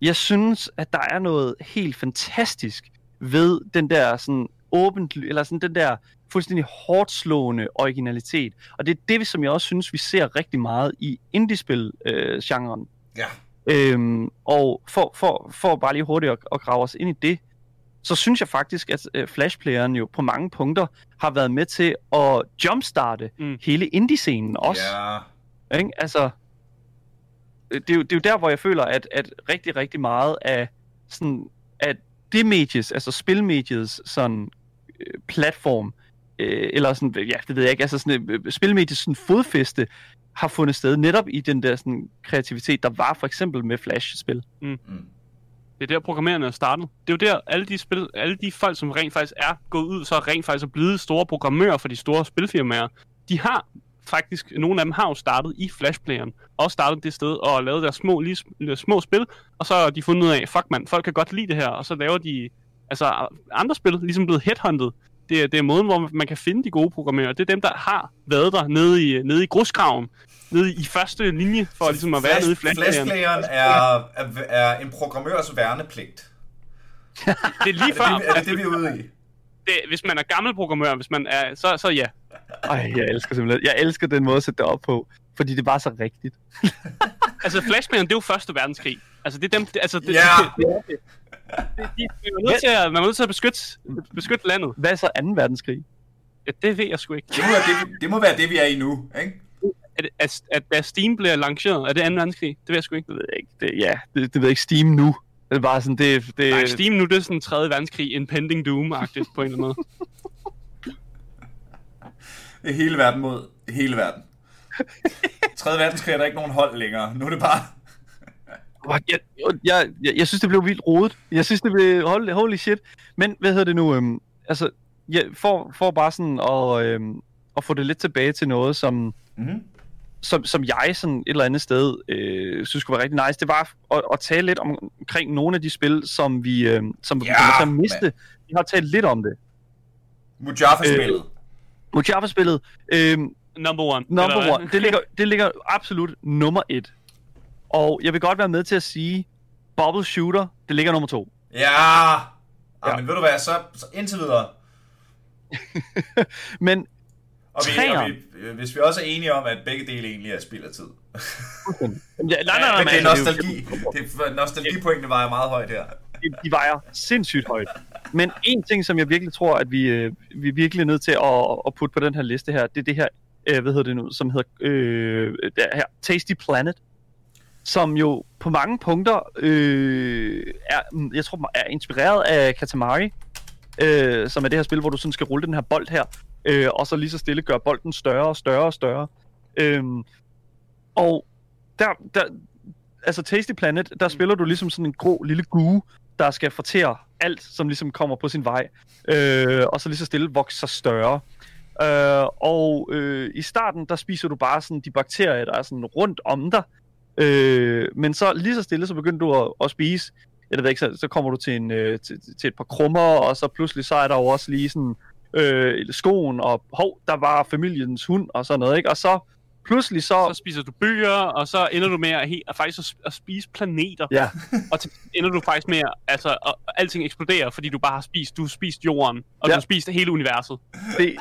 jeg synes, at der er noget helt fantastisk ved den der sådan åbent, eller sådan den der fuldstændig hårdt slående originalitet. Og det er det, som jeg også synes, vi ser rigtig meget i indiespil-genren. Øh, ja. Øhm, og for, for, for bare lige hurtigt at, at grave os ind i det, så synes jeg faktisk, at øh, Flashplayeren jo på mange punkter har været med til at jumpstarte mm. hele indie-scenen også. Ja. Ikke? Altså, det er, jo, det er jo der, hvor jeg føler, at, at rigtig, rigtig meget af sådan, at det medies, altså spilmediets sådan øh, platform, øh, eller sådan, ja, det ved jeg ikke, altså sådan, øh, spilmediets sådan fodfæste har fundet sted netop i den der sådan, kreativitet, der var for eksempel med Flash-spil. Mm. Mm. Det er der programmererne er startet. Det er jo der, alle de, spil, alle de folk, som rent faktisk er gået ud, så rent faktisk er blevet store programmører for de store spilfirmaer, de har faktisk, nogle af dem har jo startet i Flashplayeren, og startet det sted og lavet deres små, lige, små spil, og så har de fundet ud af, fuck man, folk kan godt lide det her, og så laver de altså andre spil, ligesom blevet headhunted det er, det er måden, hvor man kan finde de gode programmører. Det er dem, der har været der nede i, nede i grusgraven, nede i første linje, for så ligesom at være nede i flashplayeren. Flashplayeren er, er, er en programmørs værnepligt. det er lige [LAUGHS] før. Er det, er det det, vi er ude i? Det, hvis man er gammel programmør, hvis man er, så, så ja. Ej, jeg elsker simpelthen. Jeg elsker den måde at sætte det op på, fordi det er bare så rigtigt. [LAUGHS] altså, Flashplayeren, det er jo første verdenskrig. Altså, det er dem, det, altså, det, yeah. det, det, det, man, er nødt til at, man er nødt til at beskytte, beskytte landet. Hvad er så 2. verdenskrig? Ja, det ved jeg sgu ikke. Det må, være det, det må være det, vi er i nu, ikke? At, at, at, at Steam bliver lanceret, er det 2. verdenskrig? Det ved jeg sgu ikke. Det ved jeg ikke. Det, ja, det, det ved jeg ikke. Steam nu. Det er bare sådan, det... det... Nej, Steam nu, det er sådan 3. verdenskrig, impending doom-agtigt på en eller anden måde. Det er hele verden mod hele verden. 3. verdenskrig er der ikke nogen hold længere. Nu er det bare jeg, jeg, jeg, jeg synes, det blev vildt rodet. Jeg synes, det blev holy, holy shit. Men hvad hedder det nu? Øhm, altså, jeg, for, for bare sådan at, øhm, at få det lidt tilbage til noget, som, mm-hmm. som, som jeg sådan et eller andet sted øh, synes skulle være rigtig nice, det var at, at tale lidt om, omkring nogle af de spil, som vi, øh, som ja, vi kommer til at miste. Man. Vi har talt lidt om det. Mujaffa-spillet. Øh, Mujaffa-spillet. Øh, number one. Number one. Det ligger, det ligger absolut nummer et og jeg vil godt være med til at sige, Bubble Shooter, det ligger nummer to. Ja, ja. men ved du hvad, så, så indtil videre. [LAUGHS] men og, vi, og vi, hvis vi også er enige om, at begge dele egentlig er spild af tid. ja, nej, nej, nej, men det er nostalgi. Det er, nostalgipointene vejer meget højt her. De, de vejer sindssygt højt. Men en ting, som jeg virkelig tror, at vi, øh, vi er virkelig nødt til at, at putte på den her liste her, det er det her øh, hvad hedder det nu, som hedder øh, der her, Tasty Planet, som jo på mange punkter øh, er, mm, jeg tror, er inspireret af Katamari, øh, som er det her spil, hvor du sådan skal rulle den her bold her, øh, og så lige så stille gøre bolden større og større og større. Øh, og der, der, altså Tasty Planet, der spiller du ligesom sådan en grå lille gue, der skal fortære alt, som ligesom kommer på sin vej, øh, og så lige så stille vokse sig større. Øh, og øh, i starten, der spiser du bare sådan de bakterier, der er sådan rundt om dig, øh, men så lige så stille, så begynder du at, at spise, jeg ved ikke, så, så kommer du til, en, øh, til, til et par krummer, og så pludselig så er der jo også lige sådan øh, skoen, og hov, der var familiens hund, og sådan noget, ikke? Og så pludselig så... Så spiser du bøger, og så ender du med at, he- at faktisk at, sp- at spise planeter. Ja, Og til, ender du faktisk med at, altså, at alting eksploderer, fordi du bare har spist, du har spist jorden, og Ja. du har spist hele universet. det,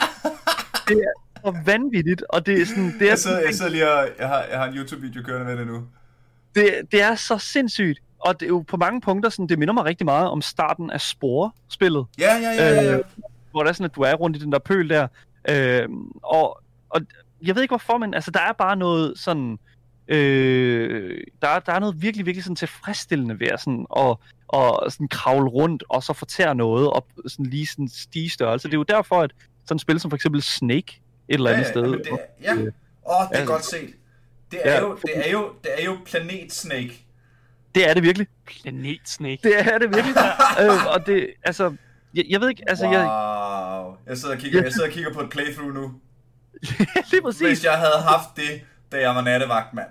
det er så vanvittigt, og det er sådan... Det er, Jeg sidder, jeg sådan, sidder lige og jeg har, jeg har en YouTube-video kørende med det nu. det, det er så sindssygt, og det er jo på mange punkter sådan, det minder mig rigtig meget om starten af Spore-spillet. Ja, ja, ja, ja. ja. Øh, hvor det er sådan, at du er rundt i den der pøl der. Øh, og, og jeg ved ikke hvorfor, men altså, der er bare noget sådan... Øh, der, er, der er noget virkelig, virkelig sådan tilfredsstillende ved at, sådan, at, og sådan kravle rundt og så fortære noget op sådan lige sådan stige størrelse. Det er jo derfor, at sådan et spil som for eksempel Snake et eller andet ja, sted. Det, ja, åh, det er Ja. godt set. Det er, Ja. jo, det, er jo, det er jo Planet Snake. Det er det virkelig. Planet Snake. Det er det virkelig. [LAUGHS] øh, og det, altså, jeg, jeg ved ikke, altså, wow. jeg, Jeg sidder, og kigger, jeg sidder og kigger på et playthrough nu. [LAUGHS] lige præcis. Hvis jeg havde haft det, da jeg var nattevagt, mand.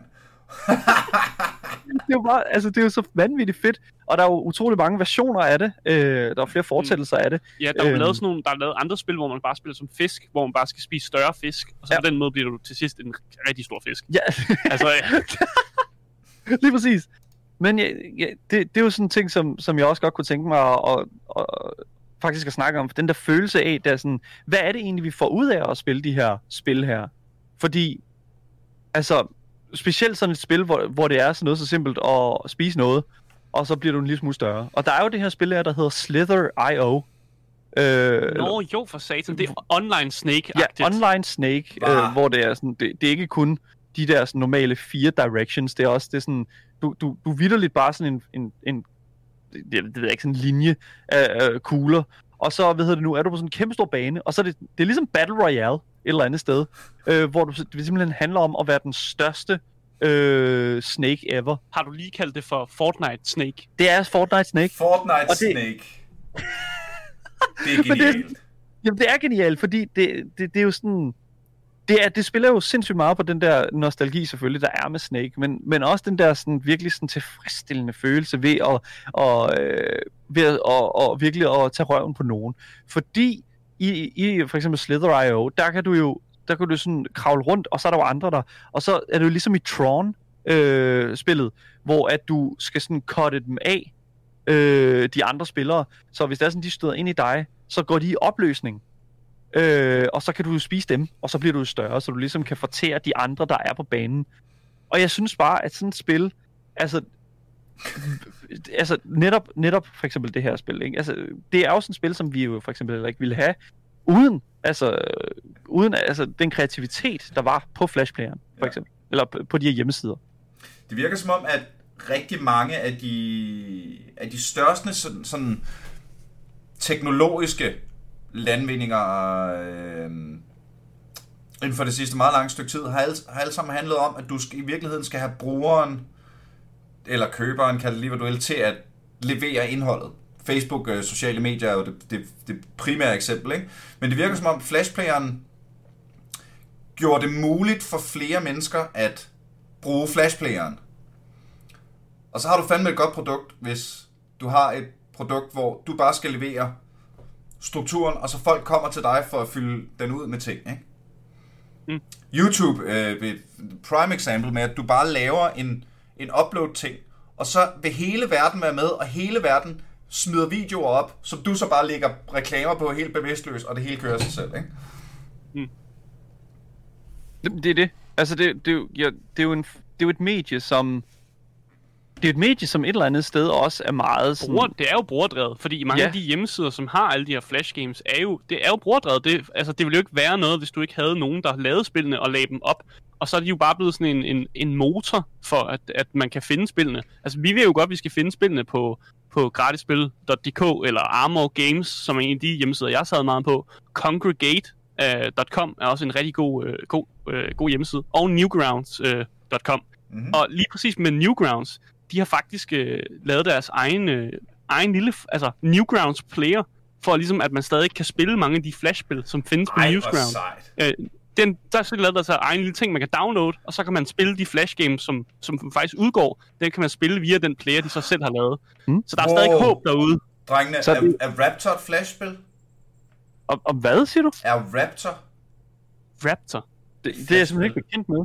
[LAUGHS] [LAUGHS] det er jo bare, altså det er jo så vanvittigt fedt, og der er jo utrolig mange versioner af det. Øh, der er flere fortsættelser af det. Ja, der er jo Øhm. lavet sådan nogle, der er lavet andre spil, hvor man bare spiller som fisk, hvor man bare skal spise større fisk, og så Ja. på den måde bliver du til sidst en rigtig stor fisk. Ja, [LAUGHS] Altså, ja. [LAUGHS] lige præcis. Men ja, ja, det, det er jo sådan en ting, som, som jeg også godt kunne tænke mig at, at, at, faktisk at snakke om. For den der følelse af, der er sådan, hvad er det egentlig, vi får ud af at spille de her spil her? Fordi, altså, specielt sådan et spil, hvor, hvor det er sådan noget så simpelt at spise noget, og så bliver du en lille smule større. Og der er jo det her spil her, der hedder Slither.io. Øh, Nå, jo, for satan. Det er online snake Ja, Online Snake, øh, hvor det er sådan, det, det er ikke kun de der sådan, normale fire directions, det er også det er sådan, du, du, du vidderligt bare sådan en, en, en det, det ved jeg ikke, sådan en linje af øh, kugler, og så, hvad hedder det nu, er du på sådan en kæmpe stor bane, og så er det, det er ligesom Battle Royale eller andet sted, øh, hvor du, det simpelthen handler om at være den største øh, Snake ever. Har du lige kaldt det for Fortnite Snake? Det er Fortnite Snake. Fortnite det- Snake. [LAUGHS] Det er Men det- genialt. Jamen, det er genialt, fordi det, det, det er jo sådan... Det, er, det spiller jo sindssygt meget på den der nostalgi selvfølgelig, der er med Snake, men, men også den der sådan, virkelig sådan tilfredsstillende følelse ved at, og, øh, ved at og, og virkelig at tage røven på nogen. Fordi i, i for eksempel Slither.io, der kan du jo der kan du sådan kravle rundt, og så er der jo andre der. Og så er det jo ligesom i Tron øh, spillet, hvor at du skal sådan cutte dem af, øh, de andre spillere. Så hvis det er sådan, de støder ind i dig, så går de i opløsning. Øh, og så kan du jo spise dem, og så bliver du større, så du ligesom kan fortære de andre, der er på banen. Og jeg synes bare, at sådan et spil, altså, altså netop, netop for eksempel det her spil, ikke? Altså, det er sådan et spil, som vi jo for eksempel ikke ville have, uden, altså, uden altså, den kreativitet, der var på Flashplayeren, for Ja. eksempel. Eller på, de her hjemmesider. Det virker som om, at rigtig mange af de, af de største sådan, sådan teknologiske landvindinger øh, inden for det sidste meget lange stykke tid, har alle, har alle sammen handlet om, at du skal, i virkeligheden skal have brugeren, eller køberen, kald det lige hvad du vil, til at levere indholdet. Facebook, øh, sociale medier er jo det, det, det primære eksempel, ikke? Men det virker som om Flashplayeren gjorde det muligt for flere mennesker at bruge Flashplayeren. Og så har du fandme et godt produkt, hvis du har et produkt, hvor du bare skal levere strukturen, og så folk kommer til dig for at fylde den ud med ting. Ikke? Mm. YouTube øh, et prime example med, at du bare laver en, en upload-ting, og så vil hele verden være med, og hele verden smider videoer op, som du så bare lægger reklamer på helt bevidstløst, og det hele kører sig selv. Ikke? Det, det er det. Altså, det, det, er jo, ja, det, er jo en, det er jo et medie, som det er et medie, som et eller andet sted også er meget sådan... Bruger, det er jo brugerdrevet, fordi mange ja. af de hjemmesider, som har alle de her flash games, er jo, det er jo brugerdrevet. Det, altså, det ville jo ikke være noget, hvis du ikke havde nogen, der lavede spillene og lagde dem op. Og så er de jo bare blevet sådan en, en, en motor for, at, at man kan finde spillene. Altså, vi vil jo godt, at vi skal finde spillene på, på gratisspil.dk eller Armor Games, som er en af de hjemmesider, jeg sad meget på. Congregate.com er også en rigtig god, øh, god, øh, god hjemmeside. Og Newgrounds.com. Mhm. Og lige præcis med Newgrounds, de har faktisk øh, lavet deres egen, øh, egen lille, altså Newgrounds player, for ligesom at man stadig kan spille mange af de flashspil, som findes på Ej, hvor Newgrounds. Øh, den, der er så lavet der så egen lille ting, man kan downloade, og så kan man spille de flash games, som, som faktisk udgår. Den kan man spille via den player, de så selv har lavet. Mm. Så der er stadig Wow. håb derude. Drengene, Så er, det- er Raptor et flashspil? Og, og hvad siger du? Er Raptor? Raptor. Det, det er jeg simpelthen ikke bekendt med.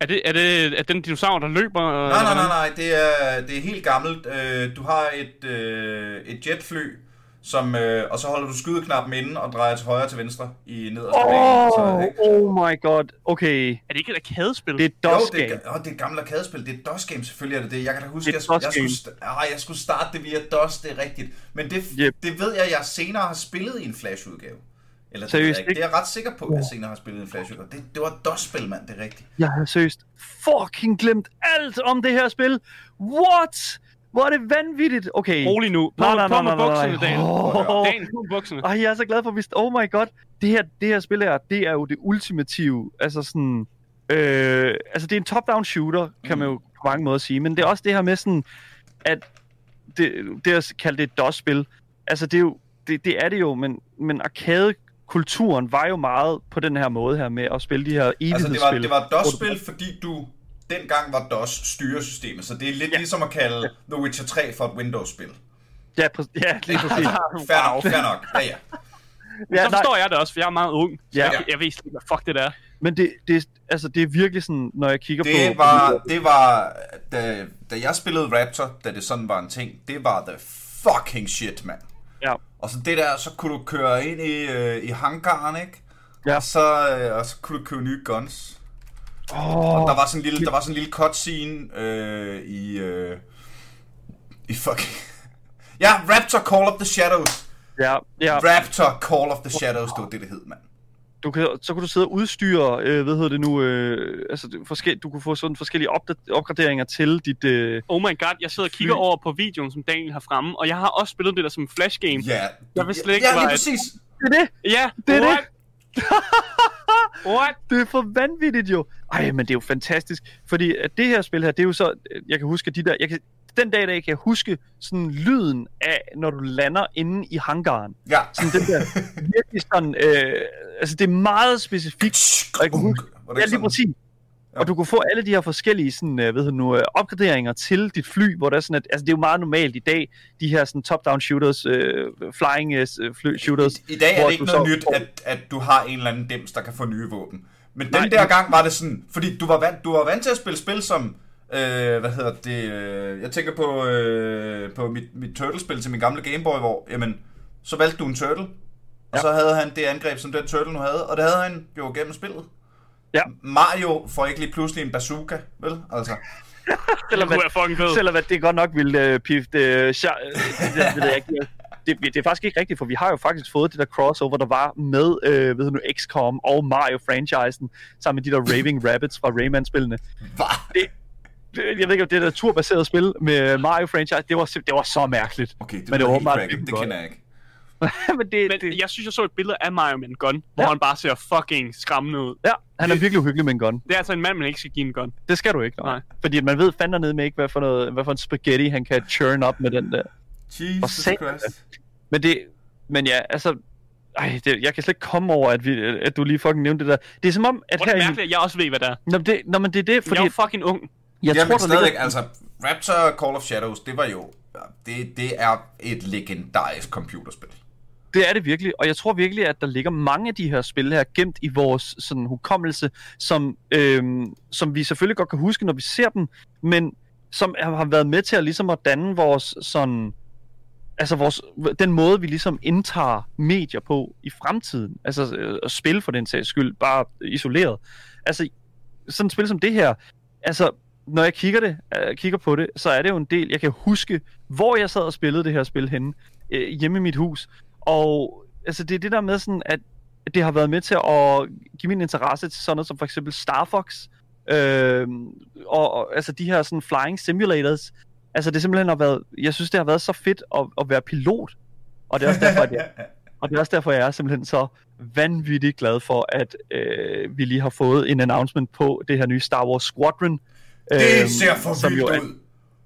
Er det, er det er den dinosaur, der løber? Nej, nej, nej, nej, det er, det er helt gammelt. Øh, Du har et, øh, et jetfly, som, øh, og så holder du skydeknappen inde og drejer til højre og til venstre i nederste bane. Så, Oh, ikke? oh my god. Okay. Er det ikke et arkadespil? Det er et Jo, DOS det, game. er, oh, det er et gammelt arkadespil. Det er et DOS-game, selvfølgelig er det det. Jeg kan da huske, Det er jeg, et jeg, skulle, ah, jeg skulle starte det via DOS, det er rigtigt. Men det, Yep. det ved jeg, jeg senere har spillet i en Flash-udgave. Eller det, Seriøst, jeg ikke. ikke? det er jeg ret sikker på, at jeg senere har spillet i en Flash-udgave. Det, det var et DOS-spil, mand, det er rigtigt. Jeg har seriøst fucking glemt alt om det her spil. What? Hvor er det vanvittigt. Okay. Rolig nu. På, Nej, nej, på nej, med nej, bukserne. Dan. Åh. Dan, på bukserne. Ej, jeg er så glad for, at vi... Oh my god. Det her, det her spil her, det er jo det ultimative. Altså sådan... Øh, altså det er en top-down shooter, kan man jo på mange måder sige. Men det er også det her med sådan, at det, det at kalde det et DOS-spil, altså det er jo, det, det er det jo, men, men arcade-kulturen var jo meget på den her måde her med at spille de her evighedsspil. Altså, det var, det var et DOS-spil, fordi du dengang var DOS styresystemet, så det er lidt ja. ligesom at kalde The Witcher 3 for et Windows-spil. Ja, præ- ja lige præcis. [LAUGHS] Fair nok, fair nok. Ja, ja. Ja, så forstår jeg det også, for jeg er meget ung. Så Ja. jeg, jeg ved ikke, hvad fuck det der er. Men det, det, altså, det er virkelig sådan, når jeg kigger på... Det var, det var da, da jeg spillede Raptor, da det sådan var en ting, det var the fucking shit, mand. Ja, Og så det der, så kunne du køre ind i, øh, i hangaren, ikke? Ja. Og, så, øh, og så kunne du købe nye guns. Oh, Der var sådan en lille, der var sådan en lille cutscene øh, i, øh, i fucking... [LAUGHS] ja, Raptor Call of the Shadows. ja, ja. Raptor Call of the Shadows, det var det, det hed, mand. Du kan, så kunne du sidde og udstyre, øh, hvad hedder det nu, øh, altså forskel, du kunne få sådan forskellige opda- opgraderinger til dit... Øh, Oh my god, jeg sidder og kigger Fly. over på videoen, som Daniel har fremme, og jeg har også spillet det der som en flash game. Ja, Jeg vidste slet ikke, ja, det var lige et- præcis. det er det! Ja, Det er det. [LAUGHS] what? Det er for vanvittigt jo. Ej, men det er jo fantastisk. Fordi at det her spil her, det er jo så... Jeg kan huske de der... Jeg kan, den dag i dag kan jeg huske sådan lyden af, når du lander inde i hangaren. Ja. Sådan den der [LAUGHS] virkelig sådan... Øh, altså, det er meget specifikt. Og jeg kan huske, Ja, lige sådan? Og du kunne få alle de her forskellige sådan, øh, hedder det nu, øh, opgraderinger til dit fly, hvor der er sådan, at, altså det er jo meget normalt i dag, de her sådan top-down shooters, øh, flying øh, fly shooters. I, I dag er det ikke du noget så nyt, at, at du har en eller anden dims, der kan få nye våben. Men Nej, den der gang var det sådan, fordi du var vant, du var vant til at spille spil som, øh, hvad hedder det, øh, jeg tænker på, øh, på mit, mit Turtle-spil til min gamle Gameboy, hvor, jamen, så valgte du en Turtle, og Ja. så havde han det angreb, som den Turtle nu havde, og det havde han jo gennem spillet. Ja. Mario får ikke lige pludselig en bazooka, vel? Altså, [LAUGHS] Selvom, Det kunne fucking selvom at det godt nok ville øh, pifte... Øh, det, det, ved jeg ikke. Det, det er faktisk ikke rigtigt, for vi har jo faktisk fået det der crossover, der var med øh, ved du nu, XCOM og Mario-franchisen, sammen med de der Raving [LAUGHS] Rabbits fra Rayman-spillene. hvad? Det- Jeg ved ikke, om det der turbaserede spil med Mario-franchise, det var, det var så mærkeligt. Okay, det, Men det var helt åbenbart det kender jeg ikke. [LAUGHS] Men det, Men det, jeg synes, jeg så et billede af Mario med en gun, hvor Ja. han bare ser fucking skræmmende ud. ja, han er virkelig uhyggelig med en gun. Det er altså en mand, man ikke skal give en gun. Det skal du ikke, nej. Nej. Fordi man ved fandme ned med ikke, hvad for, noget, hvad for en spaghetti han kan churn op med den der. Jesus Christ. Men det, men ja, altså, ej, det, jeg kan slet ikke komme over, at, vi, at du lige fucking nævnte det der. Det er som om, at Hvor her... er det i- mærkeligt, at jeg også ved, hvad det er. Nå, men det, nå, men det er det, Fordi fordi jeg er fucking ung. jeg Jamen tror, der stadig, ligger... altså, Raptor Call of Shadows, det var jo, det, det er et legendarisk computerspil. Det er det virkelig, og jeg tror virkelig, at der ligger mange af de her spil her gemt i vores sådan, hukommelse, som, øhm, som vi selvfølgelig godt kan huske, når vi ser dem, men som har været med til at, ligesom at danne vores sådan, altså vores, den måde, vi ligesom indtager medier på i fremtiden. Altså øh, at spille for den sags skyld, bare isoleret. Altså sådan et spil som det her, altså når jeg kigger, det, øh, kigger på det, så er det jo en del, jeg kan huske, hvor jeg sad og spillede det her spil henne, øh, hjemme i mit hus. Og altså, det er det der med sådan, at det har været med til at give min interesse til sådan noget som for eksempel Star Fox, øh, og, og altså de her sådan flying simulators. Altså det simpelthen har været, jeg synes det har været så fedt at, at være pilot, og det er også derfor, at jeg, [LAUGHS] og det er også derfor, jeg er simpelthen så vanvittigt glad for, at øh, vi lige har fået en announcement på det her nye Star Wars Squadron. Det øhm, ser for vildt ud.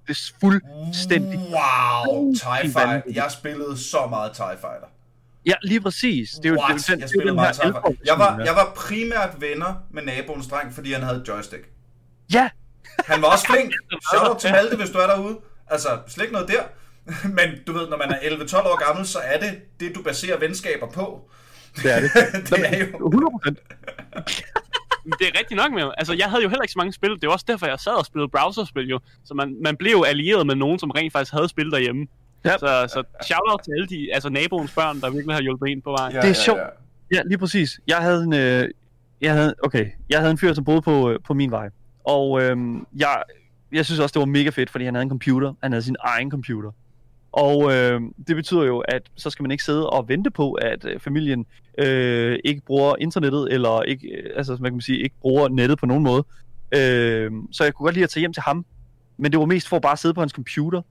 Det er fuldstændig... Wow, TIE Fighter. Jeg spillede så meget TIE Fighter. Ja, lige præcis. Det er jo, det What? jo den, jeg det spillede meget TIE Fighter. Jeg var, jeg var primært venner med naboens dreng, fordi han havde joystick. Ja, Han var også [LAUGHS] flink. Shout out til Malte, hvis du er derude. Altså, slet ikke noget der. [LAUGHS] Men du ved, når man er 11-12 år gammel, så er det det, du baserer venskaber på. det er det. [LAUGHS] det er jo... 100 procent. Det er rigtigt nok med. Altså, jeg havde jo heller ikke så mange spil. Det var også derfor, jeg sad og spillede browserspil jo. Så man, man blev jo allieret med nogen, som rent faktisk havde spil derhjemme. Ja. Så, så shout-out til alle de, altså naboens børn, der virkelig har hjulpet en på vej. Ja, Det er sjovt. Ja, Ja, lige præcis. Jeg havde en, øh, jeg havde, okay, jeg havde en fyr, som boede på, øh, på min vej. Og øh, jeg, jeg synes også, det var mega fedt, fordi han havde en computer. Han havde sin egen computer. Og øh, det betyder jo, at så skal man ikke sidde og vente på, at øh, familien øh, ikke bruger internettet, eller ikke, øh, altså, man kan sige, ikke bruger nettet på nogen måde. Øh, så jeg kunne godt lide at tage hjem til ham. Men det var mest for bare sidde på hans computer.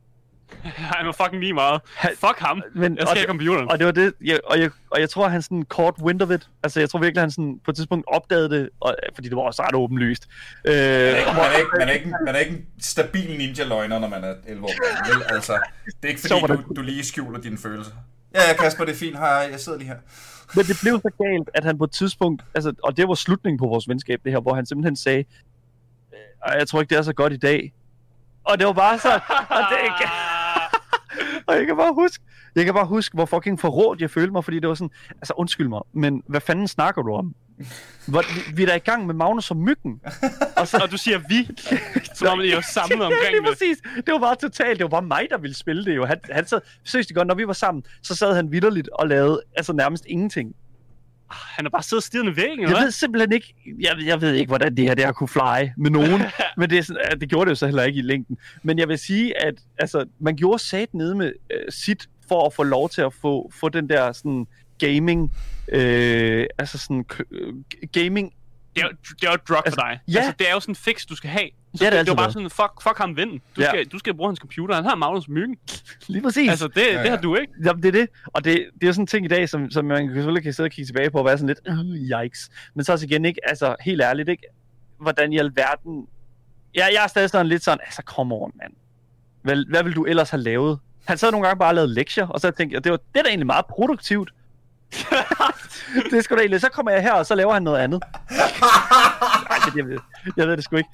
[LAUGHS] Han var fucking lige meget. Han- Fuck ham. Men, Jeg og, skal have computeren. og det var det, jeg, og, jeg, og jeg tror, han sådan kort wind of it. Altså, jeg tror virkelig, han sådan på et tidspunkt opdagede det, og, fordi det var også ret åbenlyst. Øh, Man er, ikke, man, er ikke, man, er ikke, man er ikke en stabil ninja-løgner, når man er 11 år gammel. vel? Altså, det er ikke fordi, du, du lige skjuler dine følelser. Ja, ja, Kasper, det er fint. Hej, jeg sidder lige her. Men det blev så galt, at han på et tidspunkt, altså, og det var slutningen på vores venskab, det her, hvor han simpelthen sagde, "Øh, jeg tror ikke, det er så godt i dag. Og det var bare så, og, det, [LAUGHS] og jeg kan bare huske, jeg kan bare huske, hvor fucking forrådt jeg følte mig, fordi det var sådan, altså undskyld mig, men hvad fanden snakker du om? Hvor, vi, vi er da i gang med Magnus og Myggen. Og så, Og du siger vi, [LAUGHS] som om I er samlet ja, [LAUGHS] omkring lige det. præcis. Det var bare totalt. Det var bare mig, der ville spille det jo. Han, han sad, seriøst godt, når vi var sammen, så sad han vidderligt og lavede altså nærmest ingenting. Han er bare siddet stirrende i væggen, Jeg ved simpelthen ikke, jeg, jeg ved ikke, hvordan det her det har kunne fly med nogen, [LAUGHS] men det, er sådan, det gjorde det jo så heller ikke i længden. Men jeg vil sige, at altså, man gjorde sat nede med øh, sit for at få lov til at få, få den der sådan gaming, øh, altså sådan øh, gaming, Det er, jo- det er jo et drug Altså, for dig. ja. Altså, det er jo sådan en fix, du skal have. Så det det, det, altid var bare sådan, fuck, fuck ham ven. Du, Ja. skal, du skal bruge hans computer. Han har Magnus Myggen. lige præcis. Altså, det, Ja, det har ja. du ikke. Jamen, det er det. Og det, det er sådan en ting i dag, som, som man selvfølgelig kan sidde og kigge tilbage på og være sådan lidt, uh, yikes. Men så også igen ikke, altså helt ærligt, ikke? Hvordan i alverden... Ja, jeg er stadig sådan lidt sådan, altså come on, mand. Hvad, hvad vil du ellers have lavet? Han sad nogle gange bare og lavede lektier, og så tænkte jeg, det, var, det er da egentlig meget produktivt. [LAUGHS] det er sgu da egentlig, så kommer jeg her, og så laver han noget andet. [LAUGHS] Nej, det, jeg, ved, jeg ved det sgu ikke.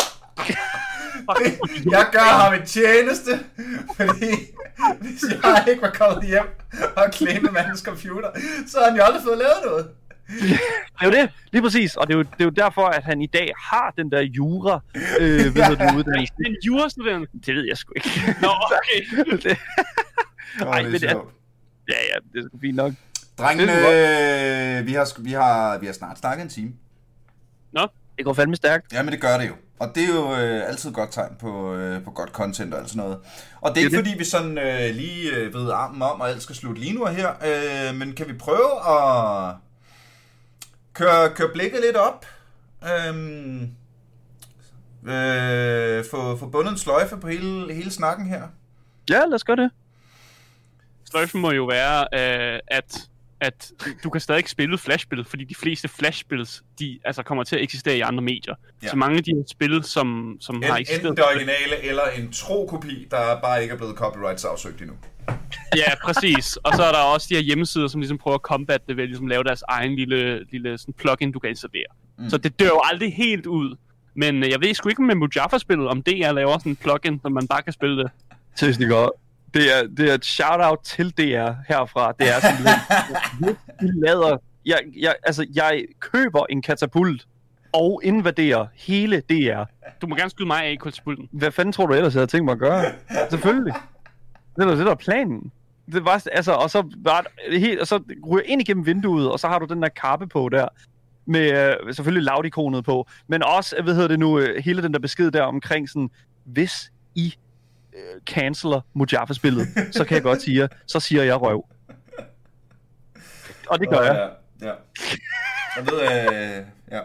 [LAUGHS] Jeg gør ham en tjeneste, fordi hvis jeg ikke var kommet hjem og claimet mandens computer, så havde han jo aldrig fået lavet noget. Det er jo det, lige præcis. Og det er jo, det er jo derfor, at han i dag har den der jura, øh, hedder det, uddannelse. Det [LAUGHS] er en jurastudent. Det ved jeg sgu ikke. Nå, okay. [LAUGHS] det, Ej, det er men det er- sjovt. ja, ja, det er sgu fint nok. Drengene, øh, vi, har, vi, har, vi har snart snakket en time. Det går fandme stærkt. Ja, men det gør det jo. Og det er jo øh, altid et godt tegn på, øh, på godt content og alt sådan noget. Og det er ikke Det fordi, vi sådan øh, lige øh, ved armen om, og alt skal slutte lige nu her. Øh, men kan vi prøve at køre, køre blikket lidt op? Øhm, øh, få, få bundet en sløjfe på hele, hele snakken her. Ja, lad os gøre det. Sløjfen må jo være, øh, at, at du kan stadig ikke spille flashspil, fordi de fleste flashspils, de altså kommer til at eksistere i andre medier. Ja. Så mange af de her spil, som, som har En, eksisteret... enten det originale, eller en tro-kopi, der bare ikke er blevet copyrights afsøgt endnu. Ja, præcis. Og så er der også de her hjemmesider, som ligesom prøver at combat det ved at ligesom lave deres egen lille, lille sådan plugin, du kan installere. Mm. Så det dør jo aldrig helt ud. Men øh, jeg ved sgu ikke med Mojaffa-spillet, om DR laver sådan en plugin, så man bare kan spille det. Synes det godt. Det er, det er et shout-out til DR herfra. Det er simpelthen... [LAUGHS] de lader... Jeg, jeg, altså, jeg køber en katapult og invaderer hele DR. Du må gerne skyde mig af i kultspulten. Hvad fanden tror du ellers, jeg havde tænkt mig at gøre? Selvfølgelig. Det er da det, der er planen. Det var, altså, og så bare det helt, og så ryger ind igennem vinduet, og så har du den der kappe på der. med øh, selvfølgelig loud-ikonet på, men også, hvad hedder det nu, øh, hele den der besked der omkring sådan, hvis I øh, canceler Mojave-spillet, så kan jeg godt sige, så siger jeg røv. Og det gør jeg. Ja, ja. Jeg ved, øh, ja.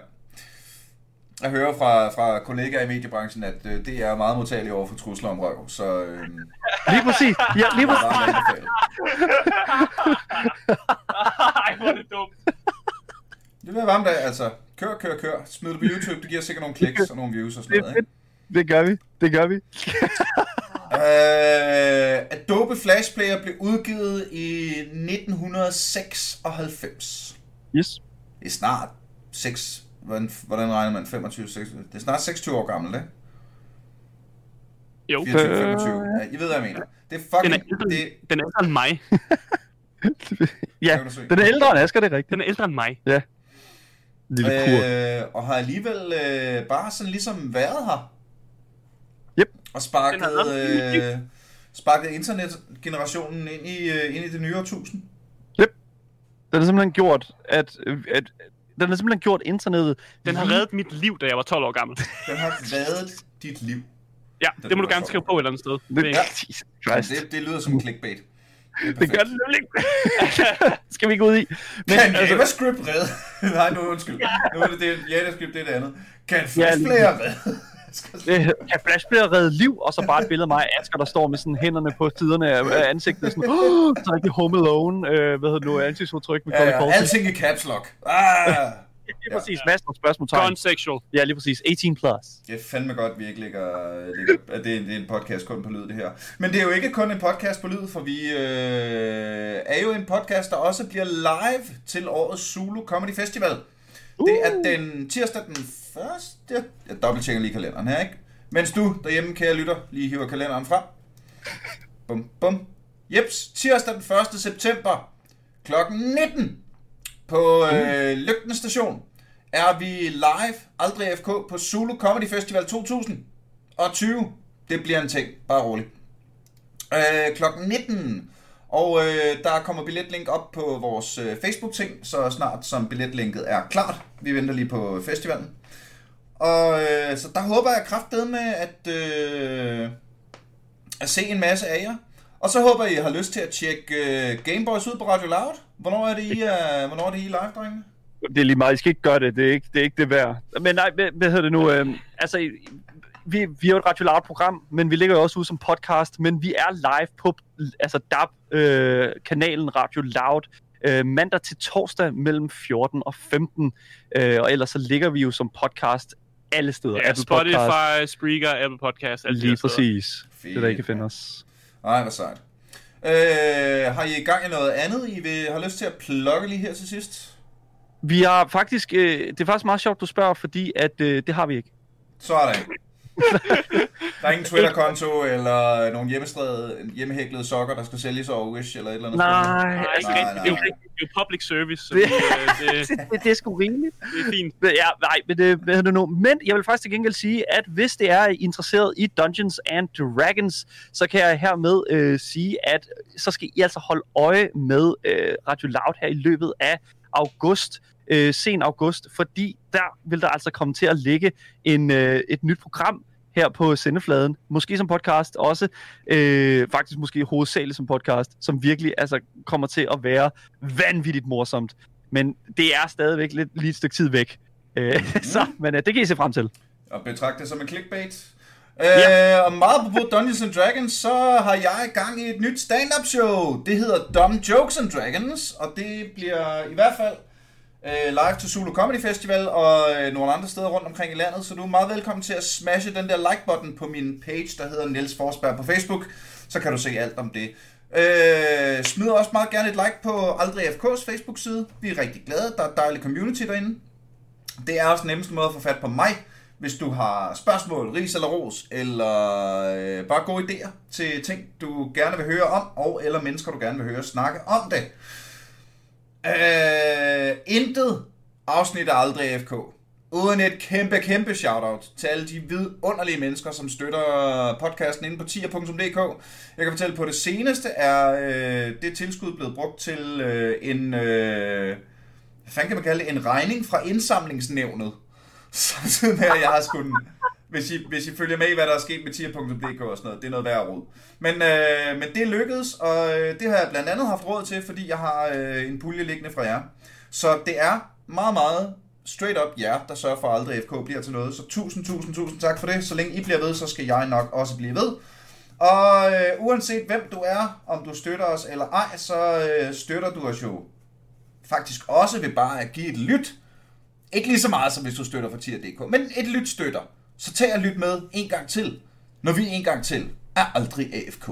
Jeg hører fra, fra kollegaer i mediebranchen, at øh, det er meget modtageligt over for trusler om røv, så øh, Lige præcis. Ja, lige præcis. Ej, hvor er det dumt. Det vil jeg varmt af, altså. Kør, kør, kør. Smid det på YouTube, det giver sikkert nogle kliks og nogle views og sådan noget, ikke? Det gør vi. Det gør vi. Øh, Adobe Flash Player blev udgivet i 1996. Yes. Det er snart 6... Hvordan, hvordan regner man 25, 6, Det er snart 26 år gammelt, ikke? Jo, 24, Øh, 25. Ja, I ved, hvad jeg mener. Det er den fucking... er, ældre, Det, den er ældre end mig. [LAUGHS] ja, den er ældre end Asger, det er rigtigt. Den er ældre end mig. Lille kur. øh, og har alligevel øh, bare sådan ligesom været her. Yep. Og sparket, været øh, sparket internetgenerationen ind i, øh, ind i det nye årtusind. Den har simpelthen gjort, at, at den har simpelthen gjort internettet Den har reddet mit liv, da jeg var 12 år gammel. [LAUGHS] Den har været dit liv. Ja, Det det må du gerne skrive på et eller andet sted. Det, Det, Ja. Jesus Christ. Det, det lyder som clickbait. Det, det gør den nemlig. [LAUGHS] Skal vi gå ud i? Men, Kan altså, JavaScript redde? [LAUGHS] Nej, nu undskyld. Nu er det det, JavaScript, det er det andet. Kan Ja, Flash Player redde? øh, kan Flash blive redde liv, og så bare et billede af mig og Asger, der står med sådan hænderne på siderne af af ansigtet, sådan, oh, så rigtig Home Alone, øh, hvad hedder det nu, ansigtsudtryk med Ja, Colin ja, Corsi. alting i caps lock. Ah, Lige præcis, masser af spørgsmålstegn. Gun-sexual. Ja, lige præcis, 18 plus. det er fandme godt, at vi ikke lægger, lægger at det, er, det er en podcast kun på lyd, det her. Men det er jo ikke kun en podcast på lyd, for vi øh, er jo en podcast, der også bliver live til årets Zulu Comedy Festival. Det er den tirsdag den første... Jeg dobbelttjekker lige kalenderen her, ikke? Mens du derhjemme, kære lytter, lige hiver kalenderen frem. Bum, bum. Jeps, tirsdag den 1. september klokken 19 på øh, Lygten Station er vi live, aldrig FK, på Zulu Comedy Festival 2020. Det bliver en ting, bare rolig. Øh, klokken 19. Og øh, der kommer billetlink op på vores øh, Facebook-ting, så snart som billetlinket er klart. Vi venter lige på festivalen. Og øh, så der håber jeg kraftedet med at, øh, at se en masse af jer. Og så håber jeg, I har lyst til at tjekke øh, Gameboys ud på Radio Loud. Hvornår er det, I er, hvornår er det, I er live, drengene? Det er lige meget, I skal ikke gøre det, det er ikke det, er ikke det værd. Men nej, hvad, hvad hedder det nu? Øh, altså, vi, vi er jo et Radio Loud-program, men vi ligger jo også ud som podcast, men vi er live på altså DAB øh, Radio Loud øh, mandag til torsdag mellem 14 og 15. Øh, og ellers så ligger vi jo som podcast alle steder. Ja, Apple Spotify, Podcast, Spreaker, Apple Podcast, alt Lige det præcis. Det er der, I kan finde os. Ej, hvor sejt. Øh, har I i gang i noget andet, I vil, har lyst til at plukke lige her til sidst? Vi har faktisk, øh, det er faktisk meget sjovt, du spørger, fordi at øh, det har vi ikke. Sådan. Der er ingen Twitter-konto, eller nogle hjemmehæklede sokker, der skal sælges over Wish, eller et eller andet. Nej, Nej, ikke Nej, nej, Det er jo det er jo public service, så Det- det, øh, det, [LAUGHS] det, det er sgu rimeligt. det er fint. Ja, nej, men det, hvad hedder det nu? Men jeg vil faktisk til gengæld sige, at hvis det er er interesseret i Dungeons and Dragons, så kan jeg hermed øh, sige, at så skal I altså holde øje med øh, Radio Loud her i løbet af august, øh, sen august, fordi der vil der altså komme til at ligge en, øh, et nyt program her på sendefladen, måske som podcast også, øh, faktisk måske hovedsageligt som podcast, som virkelig altså kommer til at være vanvittigt morsomt. Men det er stadigvæk lidt lige et stykke tid væk. Øh, [LAUGHS] så, men øh, det kan I se frem til. Og betragte det som en clickbait. Ja. Øh, og meget på Dungeons and Dragons, så har jeg gang i et nyt stand-up show. Det hedder Dumb Jokes and Dragons, og det bliver i hvert fald øh, live til Zulu Comedy Festival og øh, nogle andre steder rundt omkring i landet. Så du er meget velkommen til at smashe den der like-button på min page, der hedder Niels Forsberg på Facebook. Så kan du se alt om det. Øh, smid også meget gerne et like på Aldrig FK's Facebook-side. Vi er rigtig glade. Der er et dejligt community derinde. Det er også den nemmeste måde at få fat på mig, hvis du har spørgsmål, ris eller ros, eller øh, bare gode idéer til ting, du gerne vil høre om, og eller mennesker, du gerne vil høre snakke om det. Øh, intet afsnit af Aldrig FK. Uden et kæmpe, kæmpe shoutout til alle de vidunderlige mennesker, som støtter podcasten inde på tier.dk. Jeg kan fortælle på det seneste er øh, det tilskud blevet brugt til øh, en... Øh, hvad fanden kan man kalde det, en regning fra indsamlingsnævnet, [LAUGHS] samtidig med, at jeg har skulle, hvis I, hvis I følger med i, hvad der er sket med tier.dk og sådan noget, det er noget værd råd. Men, øh, men det lykkedes, og øh, det har jeg blandt andet haft råd til, fordi jeg har øh, en pulje liggende fra jer. Så det er meget, meget straight up jer, der sørger for, at aldrig FK bliver til noget. Så tusind, tusind, tusind tak for det. Så længe I bliver ved, så skal jeg nok også blive ved. Og øh, uanset hvem du er, om du støtter os eller ej, så øh, støtter du os jo faktisk også ved bare at give et lyt. Ikke lige så meget, som hvis du støtter for tier.dk, men et lyt støtter. Så tag og lyt med en gang til, når vi en gang til er aldrig AFK.